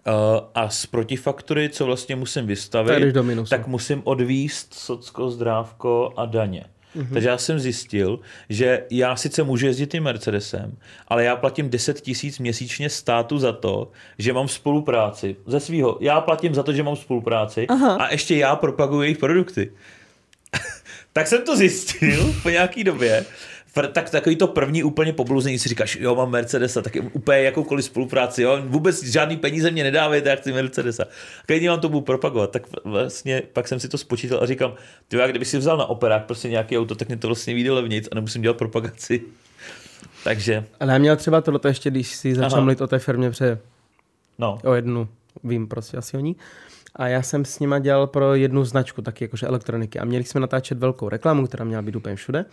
Uh, a z protifaktory, co vlastně musím vystavit, tak musím odvíst socko, zdrávko a daně. Mm-hmm. Takže já jsem zjistil, že já sice můžu jezdit tím Mercedesem, ale já platím 10 tisíc měsíčně státu za to, že mám spolupráci. Ze svého. Já platím za to, že mám spolupráci Aha. a ještě já propaguji jejich produkty. tak jsem to zjistil po nějaký době tak takový to první úplně pobluzení si říkáš, jo, mám Mercedesa, tak úplně jakoukoliv spolupráci, jo, vůbec žádný peníze mě nedávejte, já chci Mercedesa. Klidně vám to budu propagovat, tak vlastně pak jsem si to spočítal a říkám, ty já kdyby si vzal na operák prostě nějaký auto, tak mě to vlastně vyjde levnic a nemusím dělat propagaci. Takže. Ale já měl třeba tohle ještě, když si začal mluvit o té firmě pře. No. O jednu, vím prostě asi o ní. A já jsem s nima dělal pro jednu značku, taky jakože elektroniky. A měli jsme natáčet velkou reklamu, která měla být úplně všude.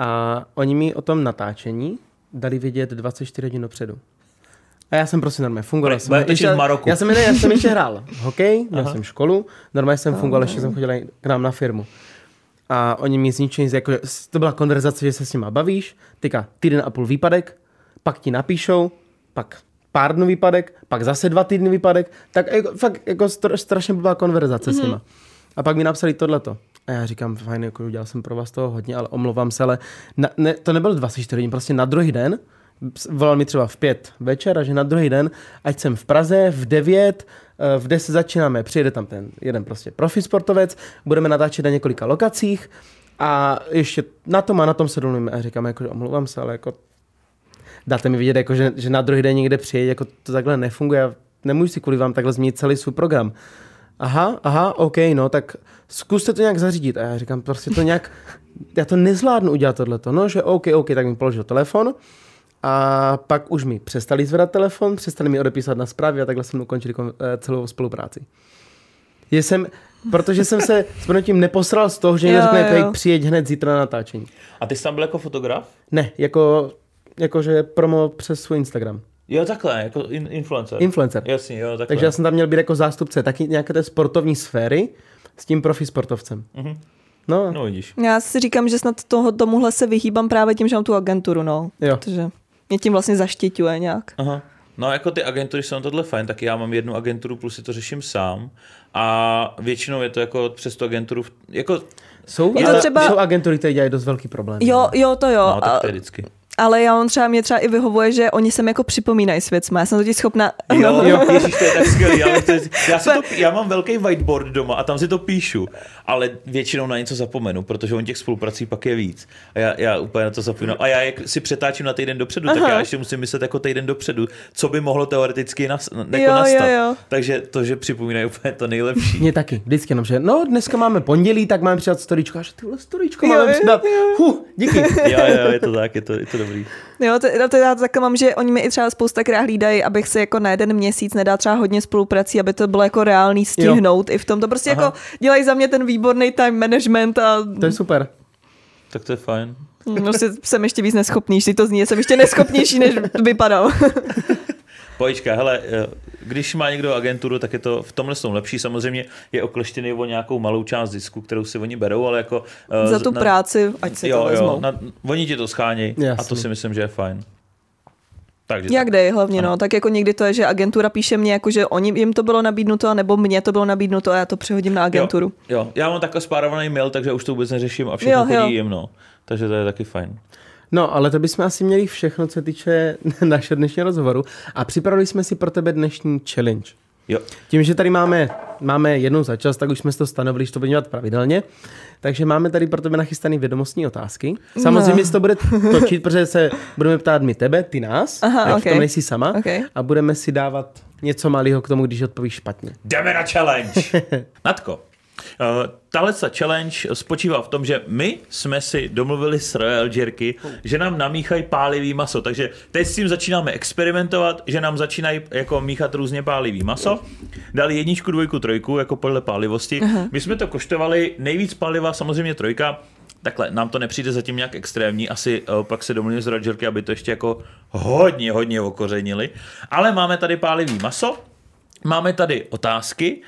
A oni mi o tom natáčení dali vidět 24 hodin dopředu. A já jsem prostě normálně fungoval. Jsem, ještě, v Maroku. Já jsem, ne, já jsem ještě hrál hokej, měl Aha. jsem školu, normálně jsem fungoval, ještě jsem chodil k nám na firmu. A oni mi zničili, jako, to byla konverzace, že se s nima bavíš, teďka týden a půl výpadek, pak ti napíšou, pak pár dnů výpadek, pak zase dva týdny výpadek, tak jako, fakt jako strašně byla konverzace mm-hmm. s mhm. nima. A pak mi napsali tohleto. A já říkám, fajn, jako udělal jsem pro vás toho hodně, ale omlouvám se, ale na, ne, to nebylo 24 hodin, prostě na druhý den, volal mi třeba v pět večer a že na druhý den, ať jsem v Praze v 9, eh, v 10 začínáme, přijede tam ten jeden prostě profi sportovec, budeme natáčet na několika lokacích a ještě na tom a na tom se domluvíme. A říkám, jako, že omlouvám se, ale jako dáte mi vidět, jako, že, že na druhý den někde přijde, jako to takhle nefunguje, nemůžu si kvůli vám takhle změnit celý svůj program aha, aha, OK, no, tak zkuste to nějak zařídit. A já říkám, prostě to nějak, já to nezvládnu udělat tohleto. No, že OK, OK, tak mi položil telefon a pak už mi přestali zvedat telefon, přestali mi odepísat na zprávy a takhle jsem ukončil eh, celou spolupráci. Je jsem, protože jsem se s tím neposral z toho, že někdo řekne, přijeď hned zítra na natáčení. A ty jsi tam byl jako fotograf? Ne, jako, jakože promo přes svůj Instagram. Jo, takhle, jako in, influencer. Influencer. Jasně, jo, takhle. Takže já jsem tam měl být jako zástupce taky nějaké té sportovní sféry s tím profi sportovcem. Mhm. No, No vidíš. Já si říkám, že snad toho, tomuhle se vyhýbám právě tím, že mám tu agenturu, no. Jo. Protože mě tím vlastně zaštiťuje nějak. Aha. No jako ty agentury jsou na tohle fajn, tak já mám jednu agenturu, plus si to řeším sám. A většinou je to jako přes tu agenturu, jako, jsou, Je to ale třeba- jsou agentury, které dělají dost velký problém. Jo, jo, to jo. no, tak a, to je vždycky. Ale já on třeba, mě třeba i vyhovuje, že oni se mi jako připomínají s věcma. Já jsem totiž schopna... Jo, jo. Ježiš, to je tak skvělý. Já, to je, já, si to, já mám velký whiteboard doma a tam si to píšu, ale většinou na něco zapomenu, protože on těch spoluprací pak je víc. A já, já úplně na to zapomínám. A já jak si přetáčím na týden dopředu, Aha. tak já ještě musím myslet jako týden dopředu, co by mohlo teoreticky nas, jako Jo, jo, nastat. jo. Takže to, že připomínají úplně to nejlepší. Mě taky, vždycky jenom, že no dneska máme pondělí, tak máme přidat storíčko. A že tyhle storíčko Jo, máme jo, přidat. Huh, díky. Jo, jo, je to tak, je to, je to dobrý. Jo, to, to já to takhle mám, že oni mi i třeba spoustakrát hlídají, abych si jako na jeden měsíc nedal třeba hodně spoluprací, aby to bylo jako reálný stihnout i v tom. To prostě Aha. jako dělají za mě ten výborný time management a To je super. Tak to je fajn. prostě jsem ještě víc neschopný, si to zní, jsem ještě neschopnější, než vypadal. Pojďka, hele, eh, když má někdo agenturu, tak je to v tomhle jsou lepší. Samozřejmě je okleštěný o nějakou malou část zisku, kterou si oni berou, ale jako... eh, za tu na- práci, ať si jo, to vezmou. jo, na, oni ti to schánějí a to si myslím, že je fajn. Takže Jak dej hlavně, no. Tak jako někdy to je, že agentura píše mě, jako že oni, jim to bylo nabídnuto, nebo mně to bylo nabídnuto a já to přehodím na agenturu. Jo, jo, já mám takhle spárovaný mail, takže už to vůbec neřeším a všechno Jo, chodí jo. jim, no. Takže to je taky fajn. No, ale to bychom asi měli všechno, co se týče našeho dnešního rozhovoru. A připravili jsme si pro tebe dnešní challenge. Jo, Tím, že tady máme, máme jednou za čas, tak už jsme si to stanovili, že to budeme dělat pravidelně. Takže máme tady pro tebe nachystané vědomostní otázky. Samozřejmě No. se to bude točit, protože se budeme ptát my tebe, ty nás. Aha, jo, ok. V tom nejsi sama. Ok. A budeme si dávat něco malého k tomu, když odpovíš špatně. jdeme na challenge. Natko, tahle ta challenge spočívá v tom, že my jsme si domluvili s Royal Jerky, že nám namíchají pálivý maso. Takže teď s tím začínáme experimentovat, že nám začínají jako míchat různě pálivý maso. Dali jedničku, dvojku, trojku, jako podle pálivosti. My jsme to koštovali, nejvíc paliva samozřejmě trojka, Takhle, nám to nepřijde zatím nějak extrémní, asi uh, pak se domluvíme s Rogerky, aby to ještě jako hodně, hodně okořenili. Ale máme tady pálivý maso, Máme tady otázky.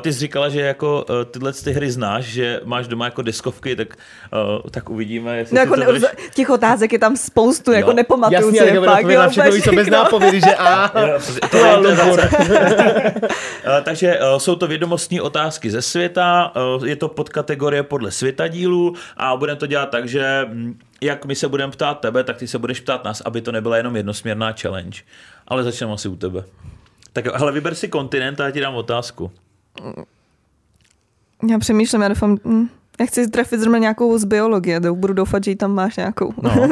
Ty jsi říkala, že jako uh, tyhle ty hry znáš, že máš doma jako deskovky, tak, uh, tak uvidíme, jestli No si jako to ne, budeš... těch otázek je tam spoustu, jako nepamatuju Jasně, si ale je to fakt. bude na všechno, úplně víš co, bez všechno. nápovědy, že a... Jo, to je improvizace. Eh, Takže eh, jsou to vědomostní otázky ze světa, je to podkategorie podle světadílů a budeme to dělat tak, že hm, jak my se budeme ptát tebe, tak ty se budeš ptát nás, aby to nebyla jenom jednosměrná challenge. Ale začneme asi u tebe. Tak hele, vyber si kontinent a já ti dám otázku. Já přemýšlím, já doufám, hm, já chci trefit zrovna nějakou z biologie, budu doufat, že ji tam máš nějakou. No.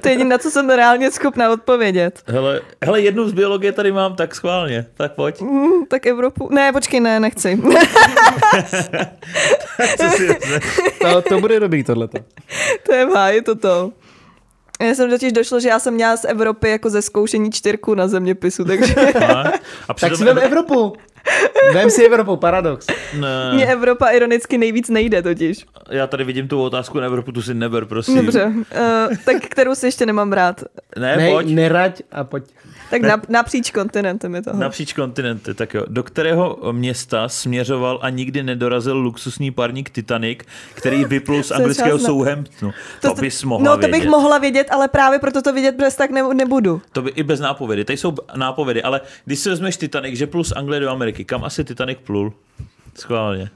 to je jediné, na co jsem reálně schopná odpovědět. Hele, hele, jednu z biologie tady mám, tak schválně. Tak pojď. Hm, tak Evropu. Ne, počkej, ne, nechci. Co si? To, to bude dobrý tohleto. to je háji toto. Já jsem totiž došlo, že já jsem měla z Evropy jako ze zkoušení čtyřku na zeměpisu, takže A, a Tak si vem Evropu. Vem si Evropu, paradox. Ne, mě Evropa ironicky nejvíc nejde totiž. já tady vidím tu otázku na Evropu, tu si neber, prosím. Dobře, uh, tak kterou si ještě nemám rád. Ne, Ne, pojď. neraď a pojď. Tak na, napříč kontinentem je toho. Napříč kontinenty, tak jo. Do kterého města směřoval a nikdy nedorazil luxusní parník Titanic, který vyplul z anglického zna- Southamptonu? To, to bys mohla No to vědět. bych mohla vědět, ale právě proto to vědět bez tak ne, nebudu. To by i bez nápovědy. Tady jsou nápovědy, ale když si vezmeš Titanic, že plul z Anglie do Ameriky, kam asi Titanic plul? Schválně.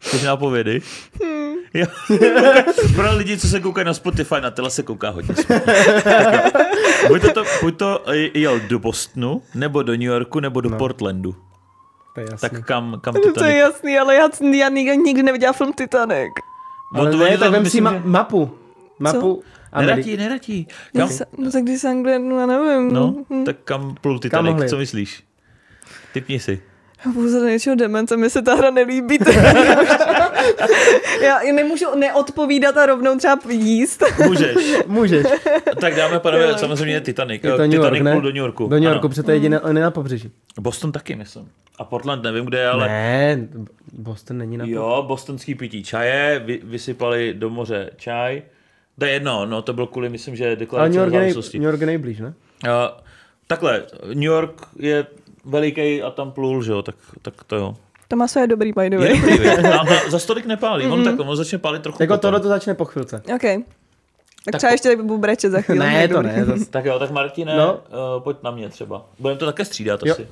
Chceš nápovědy? Hmm. Jo. Pro lidi, co se koukají na Spotify, na tele se kouká hodně buď to, to, buď to jel do Bostonu, nebo do New Yorku, nebo do no. Portlandu. To je jasný. Tak kam, kam To je Titanic? jasný, ale já, já nikdy, neviděla film Titanic. Ale to ne, tak tam, vem si ma- že- mapu. Mapu. Ameriky. Neratí, neratí. Kam? Kam, No tak když z Anglie, no já nevím. no, Hm. tak kam plul Titanic, mohli? co myslíš? Typni si. Já budu za něčeho demence, mi se ta hra nelíbí. já nemůžu neodpovídat a rovnou třeba jíst. Můžeš. Můžeš. tak dáme, pánové, samozřejmě Titanic. Je to Eh, New York, Titanic ne? do New Yorku. Do New ano. Yorku, protože to je jediné, on je na pobřeží. Boston taky, myslím. A Portland nevím, kde je, ale... Ne, Boston není na pobřeží. Jo, bostonský pití čaje, vy, vysypali do moře čaj. To je jedno, no to bylo kvůli, myslím, že deklarace New York, je nej. New York je nejblíž, ne? Uh, Takhle, New York je veliký a tam plul, že jo, tak, tak to jo. To maso je dobrý, by the Je way. dobrý, a za stolik nepálí, on tak on začne pálit trochu Jako tohle to začne po chvilce. OK. Tak, třeba ještě budu brečet za chvíli. Ne, to Dobrý. ne. Zas. Tak jo, tak Martine, No. uh, pojď na mě třeba. Budeme to také střídat Jo. asi.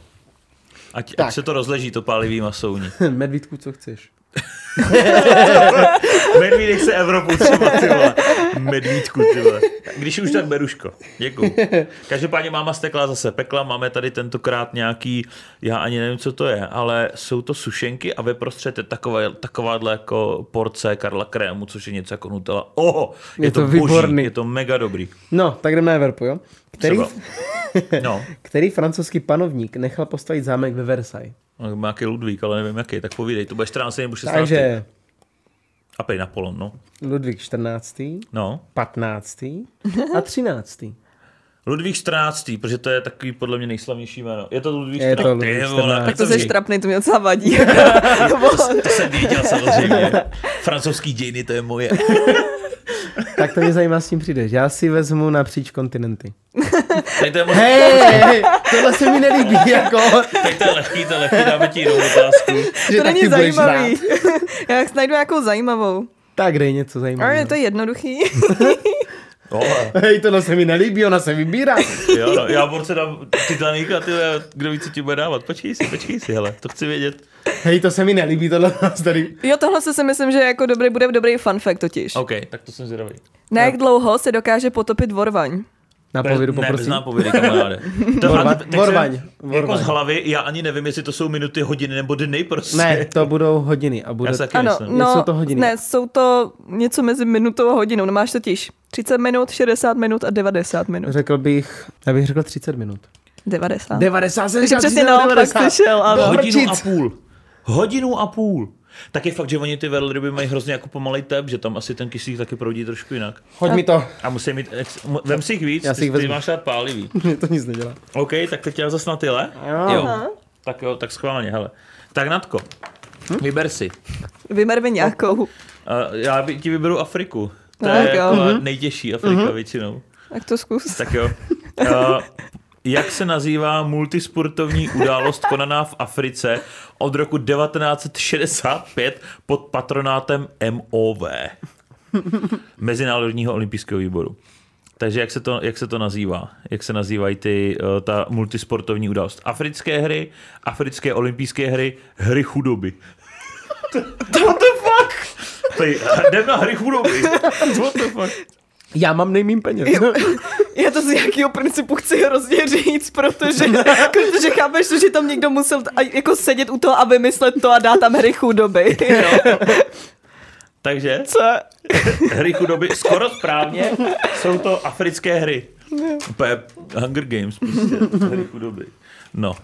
Ať, Tak. ať se to rozleží, to pálivý maso u ní. Medvídku, co chceš. Medvídek se Evropu třeba, ty vole. Medvídku, ty vole. Když už tak beruško. Děkuju. Každopádně máma stekla zase pekla, máme tady tentokrát nějaký, já ani nevím, co to je, ale jsou to sušenky a ve prostřed je takové, takováhle jako porce Karla Krému, což je něco jako Nutella. Oho, je, Je to, to boží, výborný. je to mega dobrý. No, tak jdeme na Everpu, jo? Který. No, který francouzský panovník nechal postavit zámek ve Versailles? Má nějaký Ludvík, ale nevím jaký, tak povídej, to bude 14 nebo 16. Takže A pej Napoleon, no. Ludvík 14., No, 15. a 13. Ludvík 14. protože to je takový podle mě nejslavnější jméno. Je to Ludvík Je to 14. Ludvík Ty vole, 14. Tak to se štrapný, to mě docela vadí. To jsem věděl samozřejmě. Francouzský dějiny, to je moje. Tak to mě zajímá, s tím přijdeš. Já si vezmu napříč kontinenty. To je, Hej, hej, tohle se mi nelíbí, jako, tady to je lehký, to je lehký, dáme ti jinou otázku. že to tak není zajímavý. Já najdu nějakou zajímavou. Tak dej něco Ale zajímavého. je to jednoduchý. Ohle, Hej, tohle se mi nelíbí, ona se vybírá. jo, no, já borce dám Titanica, ty kdo ví, co ti bude dávat. Počkej si, počkej si, hele, to chci vědět. Hej, to se mi nelíbí, tohle nás tady. Jo, tohle se si myslím, že jako dobrý, bude dobrý fun fact totiž. OK, tak to jsem zvědavý. Na jak dlouho se dokáže potopit vorvaň? Na povědu ne, bez poprosím. nápovědy, kamaráde. To, Vorvaň, teď jsem- vorvaň, Jako vorvaň. z hlavy, já ani nevím, jestli to jsou minuty, hodiny nebo dny prostě. Ne, to budou hodiny a bude... Já se taky Ano, myslím. no, Jsou to hodiny. ne, jsou to něco mezi minutou a hodinou. No máš totiž 30 minut, 60 minut a 90 minut. Řekl bych, já bych řekl 30 minut. 90. 90 jsem Takže říkal přesně 30, naopak 90. slyšel, ano. Hodinu a půl. Hodinu a půl. Tak je fakt, že oni ty velryby mají hrozně jako pomalej tep, že tam asi ten kyslík taky proudí trošku jinak. Hoď mi to. A musí mít, ex- vem si jich víc, Já si ty, jich ty vezmu. máš rád pálivý. Mě to nic nedělá. OK, tak teď já zase na tyle. Jo. Tak jo, tak schválně, hele. Tak Natko, Hm? vyber si. Vymer mi nějakou. Uh, já by- ti vyberu Afriku. To Tak je jo. jako nejtěžší Afrika většinou. Tak to zkus. Tak jo. Uh, jak se nazývá multisportovní událost konaná v Africe od roku 1965 pod patronátem MOV, Mezinárodního olympijského výboru. Takže jak se, to, jak se to nazývá? Jak se nazývají ty, uh, ta multisportovní událost? Africké hry, africké olympijské hry, hry chudoby. What the fuck? Tady, jdem na hry chudoby. What the fuck? Já mám nejmín peněz. Já to z jakého principu chci hrozně říct, protože, protože chápeš, že tam někdo musel jako sedět u toho a vymyslet to a dát tam hry chudoby. Takže Co? hry chudoby, skoro správně, jsou to africké hry. Úplně Hunger Games, prostě, hry chudoby. No.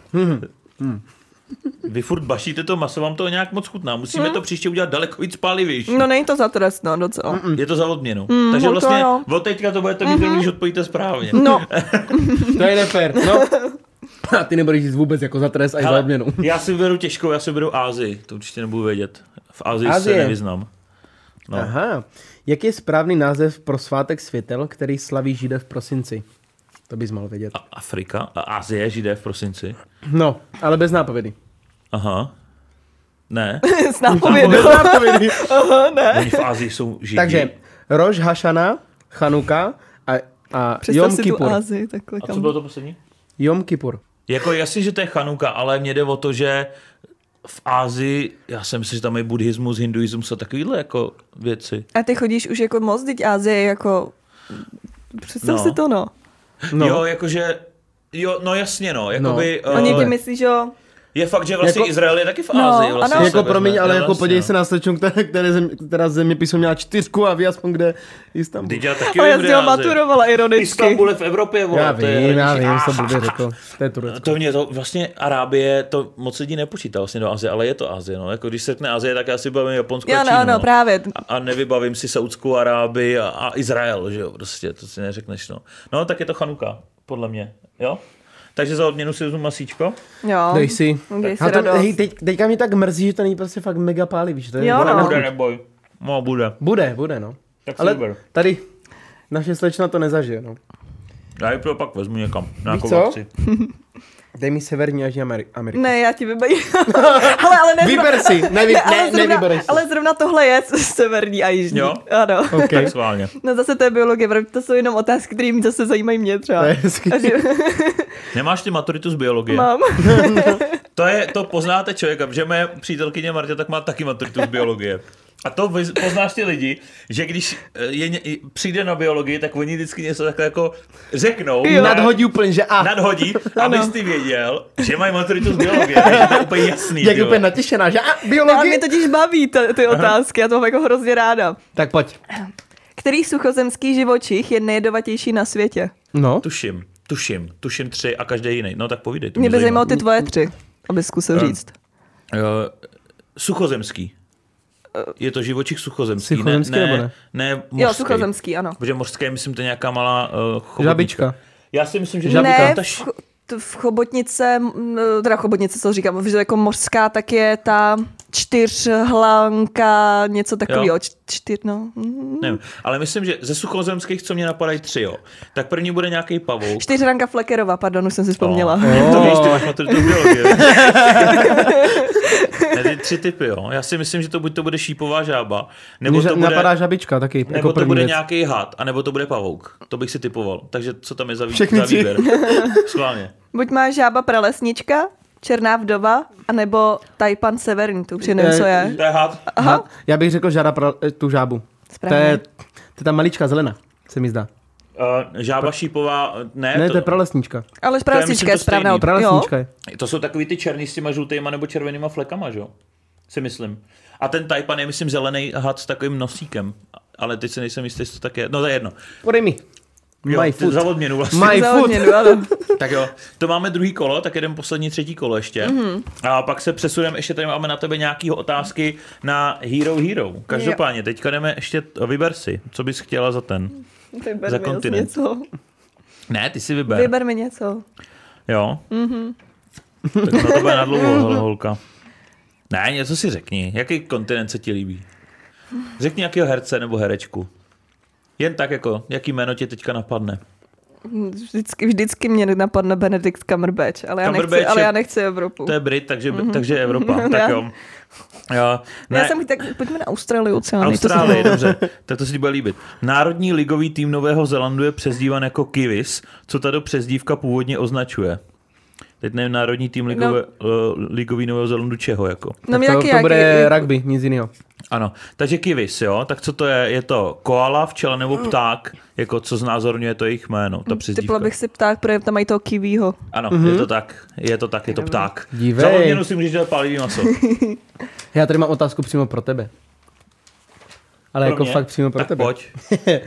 Vy furt bašíte to maso, vám to nějak moc chutná. Musíme to příště udělat daleko víc pálivější. No není to za trest, no docela. Je to za odměnu. Takže no to vlastně jo. od teďka to budete mít, když odpojíte správně. No, To je nefér. No. A ty nebudeš jít vůbec jako za trest až za odměnu. já si vyberu těžkou, já si vyberu Ázii. To určitě nebudu vědět. V Ázii Azie. se nevyznám. No. Aha. Jaký je správný název pro svátek světel, který slaví Židé v prosinci? To bys mohl vědět. A Afrika a Azie, židé v prosinci. No, ale bez nápovědy. Aha. Ne, s nápovědou. Bez nápovědy. oni v Ázii jsou židi. Takže Roš Hašana, Chanuka a, a Představ Jom si tu Kippur. Ázii takhle A co kam. bylo to poslední? Jom Kippur. Jako jasně, že to je Chanuka, ale mně jde o to, že v Ázii, já si myslím, že tam je buddhismus, hinduismus a takovýhle jako věci. A ty chodíš už jako moc, teď Ázie je jako... Představ No. si to, no. No. Jo, jakože, jo, no jasně no, jakoby, No. no. Oni uh, ti myslí, že jo, je fakt, že vlastně Jako- Izrael je taky v No, Ázii. vlastně, ano. Jako promiň, ale jako vlastně, podívej no. se na slečnu, které, které zem, která zeměpisu měla čtyřku a vy aspoň kde Istanbul. Teď já taky ale já vím, Ázie. maturovala ironicky. Istanbul je v Evropě, vole, Já to je vím, já vím, jsem blbě řekl. To je Turecko. To mě to, vlastně Arábie, to moc lidí nepočítá vlastně do Azie, ale je to Azie, no. Jako když se řekne Azie, tak já si bavím Japonsko a Jo, Čínu, no, ano, no. právě. A, a nevybavím si Saudskou Arábii a, a Izrael, že jo, prostě, to si neřekneš, no. No, tak je to Chanuka, podle mě, jo? Takže za odměnu si vezmu masíčko. Jo. Dej si. Dej si A to, hej, teď, teďka mě tak mrzí, že to není prostě fakt mega pálivý. Že to je Jo, no. na Bude, neboj. No, bude. Bude, bude, no. Tak si Ale vyber. tady naše slečna to nezažije, no. Já ji pak vezmu někam. Nějakou co? Dej mi severní Jižní Ameri- Ameriku. Ne, já ti vybavím. ale, ale ne, Vyber si, nevy, ne, ale ne, zrovna, nevybereš si. ale zrovna tohle je severní a jižní. Jo? Ano. OK, Tak schválně. No zase to je biologie, protože to jsou jenom otázky, které mě zase zajímají mě třeba. to je hezký. A že, Nemáš ty maturitu z biologie? mám. To, je, to poznáte člověka, že moje přítelkyně Marta tak má taky maturitu z biologie. A to vy- poznáš ty lidi, že když eh, je, přijde na biologii, tak oni vždycky něco takhle jako řeknou. Jo. Nadhodí úplně, že a. nadhodí, Ano. abys ty věděl, že mají maturitu z biologie. Takže to je úplně jasný. Jak je úplně natěšená, že a, No, a biologie. mě totiž baví ty, ty otázky, já to mám jako hrozně ráda. Tak pojď. Který suchozemský živočich je nejjedovatější na světě? No, Tuším, tuším, tuším tři a každý jiný. No tak povídej. To Mě by zajímalo ty tvoje tři, aby zkusil Eh, říct. Uh, suchozemský. Je to živočich suchozemský. Suchozemský ne, nebo ne, ne? ne mořský. Jo, suchozemský, ano. Protože mořské, myslím, to je nějaká malá uh, chobotnička. žabička. Já si myslím, že Žabika. Ne, Ta v, š... v chobotnice, m, teda chobotnice, co říkám, že jako mořská, tak je ta čtyřhlanka, něco takového. Čtyř, no. mm. Nevím, ale myslím, že ze suchozemských, co mě napadají tři, jo. Tak první bude nějaký pavouk. Čtyřhranka Fleckerová, pardon, už jsem si vzpomněla. Oh. To Oh. víš, ty máš maturitu z biologie. ne, ty tři typy, jo. Já si myslím, že to buď to bude šípová žába, nebo Mně to bude, napadá žabička taky, nebo jako to první bude věc. nějaký had, anebo to bude pavouk. To bych si typoval. Takže co tam je za, vý, Všechny za výběr? Schválně. Buď má žába pralesnička, černá vdova, anebo tajpan severní, to už nevím, co je. To je had. Aha, Já bych řekl žáda pra, eh, tu žábu. To je, to je ta malička zelená, se mi zdá. Uh, žába šípová, ne, Ne, to, to je pralesnička. ale pralesnička je to správná. Pralesnička je. to jsou takový ty černý s těma žlutýma nebo červenýma flekama, že jo? Si myslím. A ten Taipan je, myslím, zelený had s takovým nosíkem. Ale teď se nejsem jistý, jestli to tak je. No to je jedno. Podej mi. Jo, My food. Za odměnu vlastně. My Za food. odměnu, ano. Tak jo, to máme druhý kolo, tak jeden poslední třetí kolo ještě. Mhm. Mm-hmm. A pak se přesuneme, ještě tady máme na tebe nějaký otázky na Hero Hero. Každopádně, teďka jdeme ještě, vyber si, co bys chtěla za ten. Vyber Za kontinent. něco. Ne, ty si vyber. Vyber mi něco. Jo. Mhm. Mm-hmm. Tak no to bude na dlouho, hol- holka. Ne, něco si řekni. Jaký kontinent se ti líbí? Řekni jakého herce nebo herečku. Jen tak jako, jaký jméno tě teďka napadne. Vždycky, vždycky mě napadne Benedict Cumberbatch, ale já, nechci, Cumberbatch ale je- já nechci Evropu. To je Brit, takže, mm-hmm. takže Evropa. tak jo. jo. Ne. Já jsem, tak pojďme na Austrálii, oceány. Austrálii, dobře, tak to si ti bude líbit. Národní ligový tým Nového Zelandu je přezdívan jako Kiwis, co tato přezdívka původně označuje. Teď nevím, národní tým ligové, no. ligový Nového Zelandu čeho jako. No, mě to, taky to bude rugby, nic jiného. Ano, takže Kiwis, jo, tak co to je? Je to koala, včela nebo pták, jako co znázorňuje to jejich jméno, ta přezdívka. Typla bych si pták, protože tam mají toho kiwiho. Ano, mm-hmm. je to tak, je to tak, je to pták. Dívej. Za odměnu si můžeš dát pálivý maso. Já tady mám otázku přímo pro tebe. Ale Pro jako mě? fakt přímo pro tak tebe. pojď.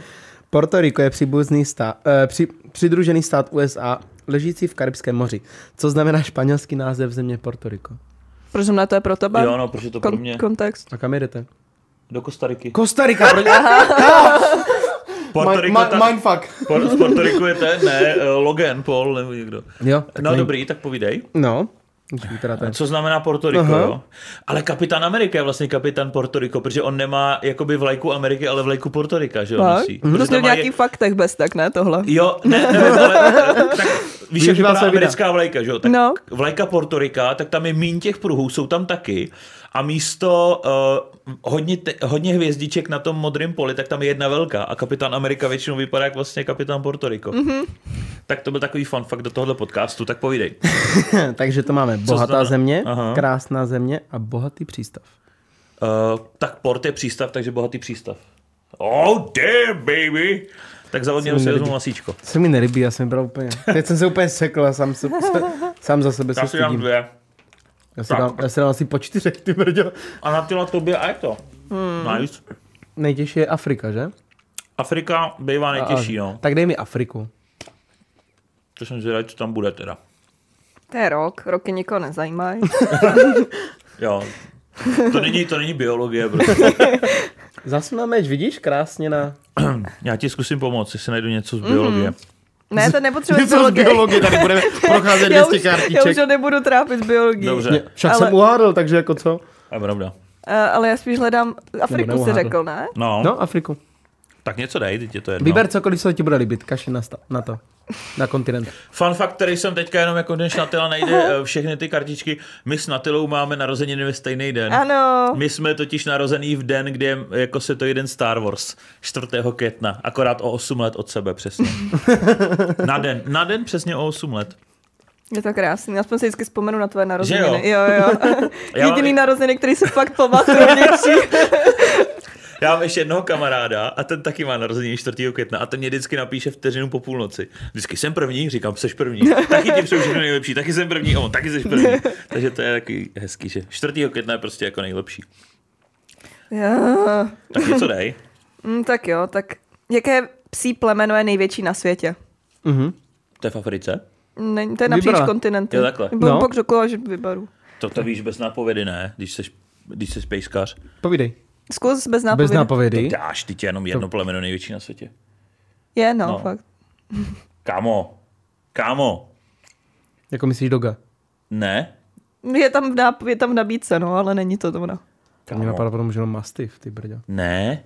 Porto Rico je příbuzný stát, eh, při, přidružený stát USA, ležící v Karibském moři. Co znamená španělský název země Porto Rico? Proč znamená to je pro tebe? Jo, no, protože to pro mě Kontext. A kam jedete? do Kostariky. Kostarika, proč? Puerto Rico, Ma- tam, Mindfuck. Por- z Puerto Rico je ten, ne, uh, Logan Paul nebo někdo. Jo, tak No nej- dobrý, tak povídej. No, teda to je. Co znamená Puerto Rico, Aha. jo? Ale kapitán Amerika je vlastně kapitán Puerto Rico, protože on nemá jakoby vlajku Ameriky, ale vlajku Puerto Rica, že jo? Nosí. To Protože jste v nějakých je- faktech bez tak, ne tohle? Jo, ne, nevím, ale tak víš, jak vypadá americká vlajka, že jo? Tak No. Vlajka Puerto Rica, tak tam je míň těch pruhů, jsou tam taky. A místo uh, hodně, te, hodně hvězdiček na tom modrém poli, tak tam je jedna velká. A kapitán Amerika většinou vypadá jak vlastně kapitán Puerto Rico. Mhm. Mm-hmm. Tak to byl takový fun fact do tohohle podcastu, tak povídej. Takže to máme bohatá znamená? země, Aha. krásná země a bohatý přístav. Uh, tak port je přístav, takže bohatý přístav. Oh damn, baby! Tak za odměnu si vezmu masíčko. Se mi nelíbí, já jsem bral úplně. Teď jsem se úplně sekl a sám, se, sám za sebe se Já si dám stydím. dvě. Já si, Tak. dám, já si dám asi po čtyřech, ty brďo. A na tyhle tobě a je to. Hmm. Nice. Nejtěžší je Afrika, že? Afrika bývá nejtěžší, A- no. Tak dej mi Afriku. To jsem zvědavý, co tam bude teda. To je rok, roky nikoho nezajímají. Jo. To není, to není biologie, prostě. Zas na meč, vidíš? Krásně na... Já ti zkusím pomoct, jestli najdu něco z biologie. Ne, to nepotřebuje Něco z biologie. biologie, tady budeme procházet Já 200 už, já už kartiček. ho nebudu trápit s biologií. Dobře, Mě- Však Ale- jsem uhádl, takže jako co? je pravda. Uh, ale já spíš hledám, Afriku si řekl, ne? No, no, Afriku. tak něco dej, teď je to jedno. Vyber cokoliv, co ti bude líbit, kaši na to. Na kontinent. Fun fact, který jsem teďka jenom jako než Natila najde eh, všechny ty kartičky. My s Natilou máme narozeniny ve stejný den. Ano. My jsme totiž narozený v den, kdy je jako se to jeden Star Wars, 4. května, akorát o 8 let od sebe přesně. na den, na den přesně o 8 let. Je to krásný, aspoň si vždycky vzpomenu na tvoje narozeniny. jo? jo, jo. Já- Jediný narozeniny, který si fakt pamatuju vnitřní. Já mám ještě jednoho kamaráda a ten taky má narozeniny 4. května a ten mě vždycky napíše vteřinu po půlnoci. Vždycky jsem první, říkám, seš první. Taky ti přeju všechno nejlepší, taky jsem první, a on taky jsi první. Takže to je takový hezký, že 4. května je prostě jako nejlepší. Jo. Tak něco dej. Mm, tak jo, tak jaké psí plemeno je největší na světě? Mhm. To je v Africe? Ne, to je napříč Vybrala. kontinenty. Jo, takhle. Nebo No. pak řekla, že vyberu. To to víš bez nápovědy, ne? Když jsi, když jsi pejskař. Povídej. Zkus bez nápovědy. Bez nápovědy. To dáš, ty tě jenom jedno plemeno největší na světě. Je, no, No. fakt. Kámo, kámo, Jako myslíš doga? ne? Je tam, v náp- je tam v nabídce, no, ale není to ono. Mě Kámo, napadá potom možná mastiff, ty brďo. ne?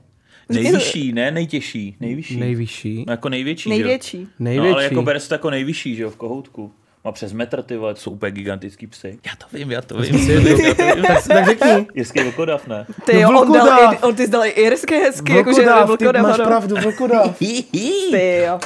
Nejvyšší, ne nejtěžší, nejvyšší. Nejvyšší. No jako největší, že jo? Největší. Největší. No ale jako bere se to jako nejvyšší, že jo, v kohoutku. Má přes metr, ty vole, to jsou úplně gigantický psy. Já to vím, já to vím. já to vím. tak, tak řekni. Jeský vlkodav, ne? Ty No, jo, on, dal, on ty zdal i irské hezky, jakože Vlkodáv, ty vlkodáv, máš pravdu, vlkodáv. Ty jo.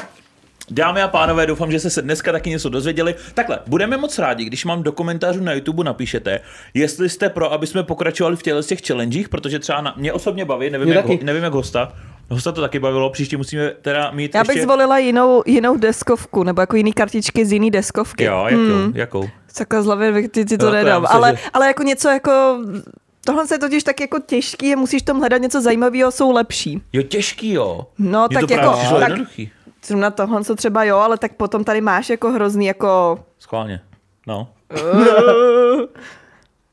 Dámy a pánové, doufám, že jste se dneska taky něco dozvěděli. Takhle, budeme moc rádi, když mám do komentářů na YouTube napíšete, jestli jste pro, aby jsme pokračovali v těchto z těch challengech, protože třeba na, mě osobně baví, nevím, Mě jak, ho, nevím jak hosta. Hosta to taky bavilo, příště musíme teda mít Já bych ještě... zvolila jinou, jinou deskovku, nebo jako jiný kartičky z jiný deskovky. Jo, jakou, jakou? Takhle z hlavy ty, ty to Jo, to já nedám. myslím, ale, že- ale jako něco jako... Tohle je totiž tak jako těžký, musíš tam hledat něco zajímavého, jsou lepší. Jo, těžký, jo. No, Mně tak to jako- tak- jednoduchý. Zrovna tohle co třeba jo, ale tak potom tady máš jako hrozný jako... Schválně. No.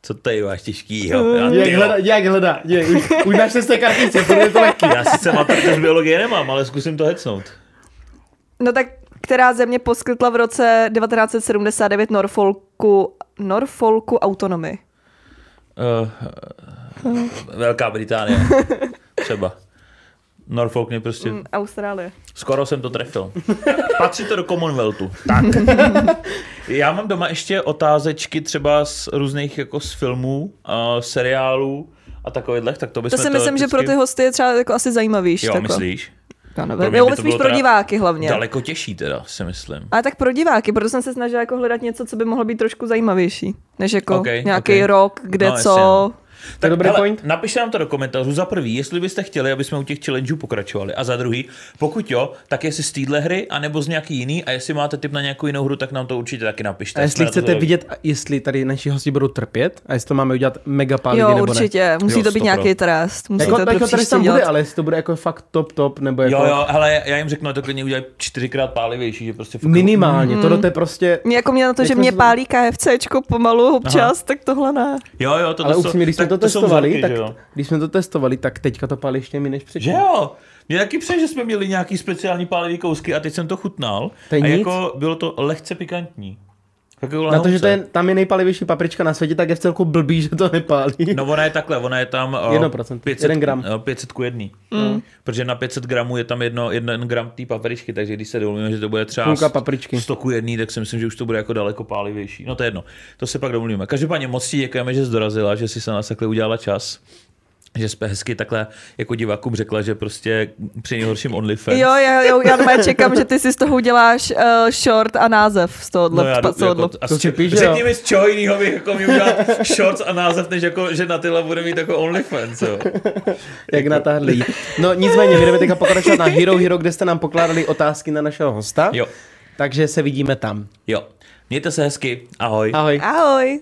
Co tady máš těžký, jo? Já, Jak hledá, jak hledá. Je, už, už máš z té kartice, to je to lehký. Já sice maturku z biologie nemám, ale zkusím to hecnout. No tak která země poskytla v roce 1979 Norfolku, Norfolku autonomii? Uh, Velká Británie. Třeba. Norfolk mě prostě... Mm, Austrálie. Skoro jsem to trefil. Patří to do Commonwealthu. Tak. Já mám doma ještě otázečky třeba z různých jako z filmů, uh, seriálů a takových, tak to To bychom si myslím, že pro ty hosty je třeba jako asi zajímavější. Jo, takhle. myslíš? Já Pro nevím. Jo, to spíš pro teda diváky hlavně. Daleko těžší teda, si myslím. Ale tak pro diváky, proto jsem se snažila jako hledat něco, co by mohlo být trošku zajímavější, než jako Ok, nějaký ok. rok, kde No, jasně, co. no. Tak dobrý hele, point. napište nám to do komentářů. Za prvý, jestli byste chtěli, aby jsme u těch challengeů pokračovali. A za druhý, pokud jo, tak jestli z téhle hry, anebo z nějaký jiný. A jestli máte tip na nějakou jinou hru, tak nám to určitě taky napište. A jestli Jsme to chcete zvědaví. vidět, jestli tady naši hosti budou trpět a jestli to máme udělat mega pálivý Jo, nebo určitě. Musí Jo, to být nějaký trest. ne. Musíte Jako, to jako tady příště tam bude, dělat. ale jestli to bude jako fakt top top, nebo jako Jo, jo, hele, já jim řeknu, to klidně udělají čtyřikrát pálivější, že prostě fakt- minimálně. Mm. To je prostě... Mě jako mě na to, že Jako mě z- pálí KFCčko pomalu občas, tak tohle ne. Jo, jo, to Ale upřímně, když to to testovali, vzorky, tak jo. když jsme to testovali, tak teďka to pálí ještě mi než předtím. Že jo? Mě taky přeje, že jsme měli nějaký speciální pálivý kousky a teď jsem to chutnal. To je a nic. jako bylo to lehce pikantní. Jako Na to, že to je, tam je nejpalivější paprička na světě, tak je v celku blbý, že to nepálí. No ona je takhle, ona je tam uh, 1%, jeden gram. uh, 500 ku jedný. Mm. Protože na 500 gramů je tam jedno, jeden gram té papričky, takže když se domluvíme, že to bude třeba Půlka papričky. 100 ku jedný, tak si myslím, že už to bude jako daleko pálivější. No to je jedno, to se pak domluvíme. Každopádně moc ti děkujeme, že jsi dorazila, že jsi se nás takhle udělala čas. Že jsi hezky takhle jako divákům řekla, že prostě při nejhorším OnlyFans. Jo, jo, jo, já normálně čekám, že ty si z toho uděláš uh, short a název z tohohle. No já, z tohohle. jako, a To z si če- píš, že řekni jo? mi, z čeho jiného bych jako měl udělat shorts a název, než jako, že na tyhle bude mít jako OnlyFans, jo. Jak natáhli. No nicméně, my jdeme teďka pokračovat na Hero Hero, kde jste nám pokládali otázky na našeho hosta. Jo, Takže se vidíme tam. jo. Mějte se hezky, ahoj. Ahoj. Ahoj.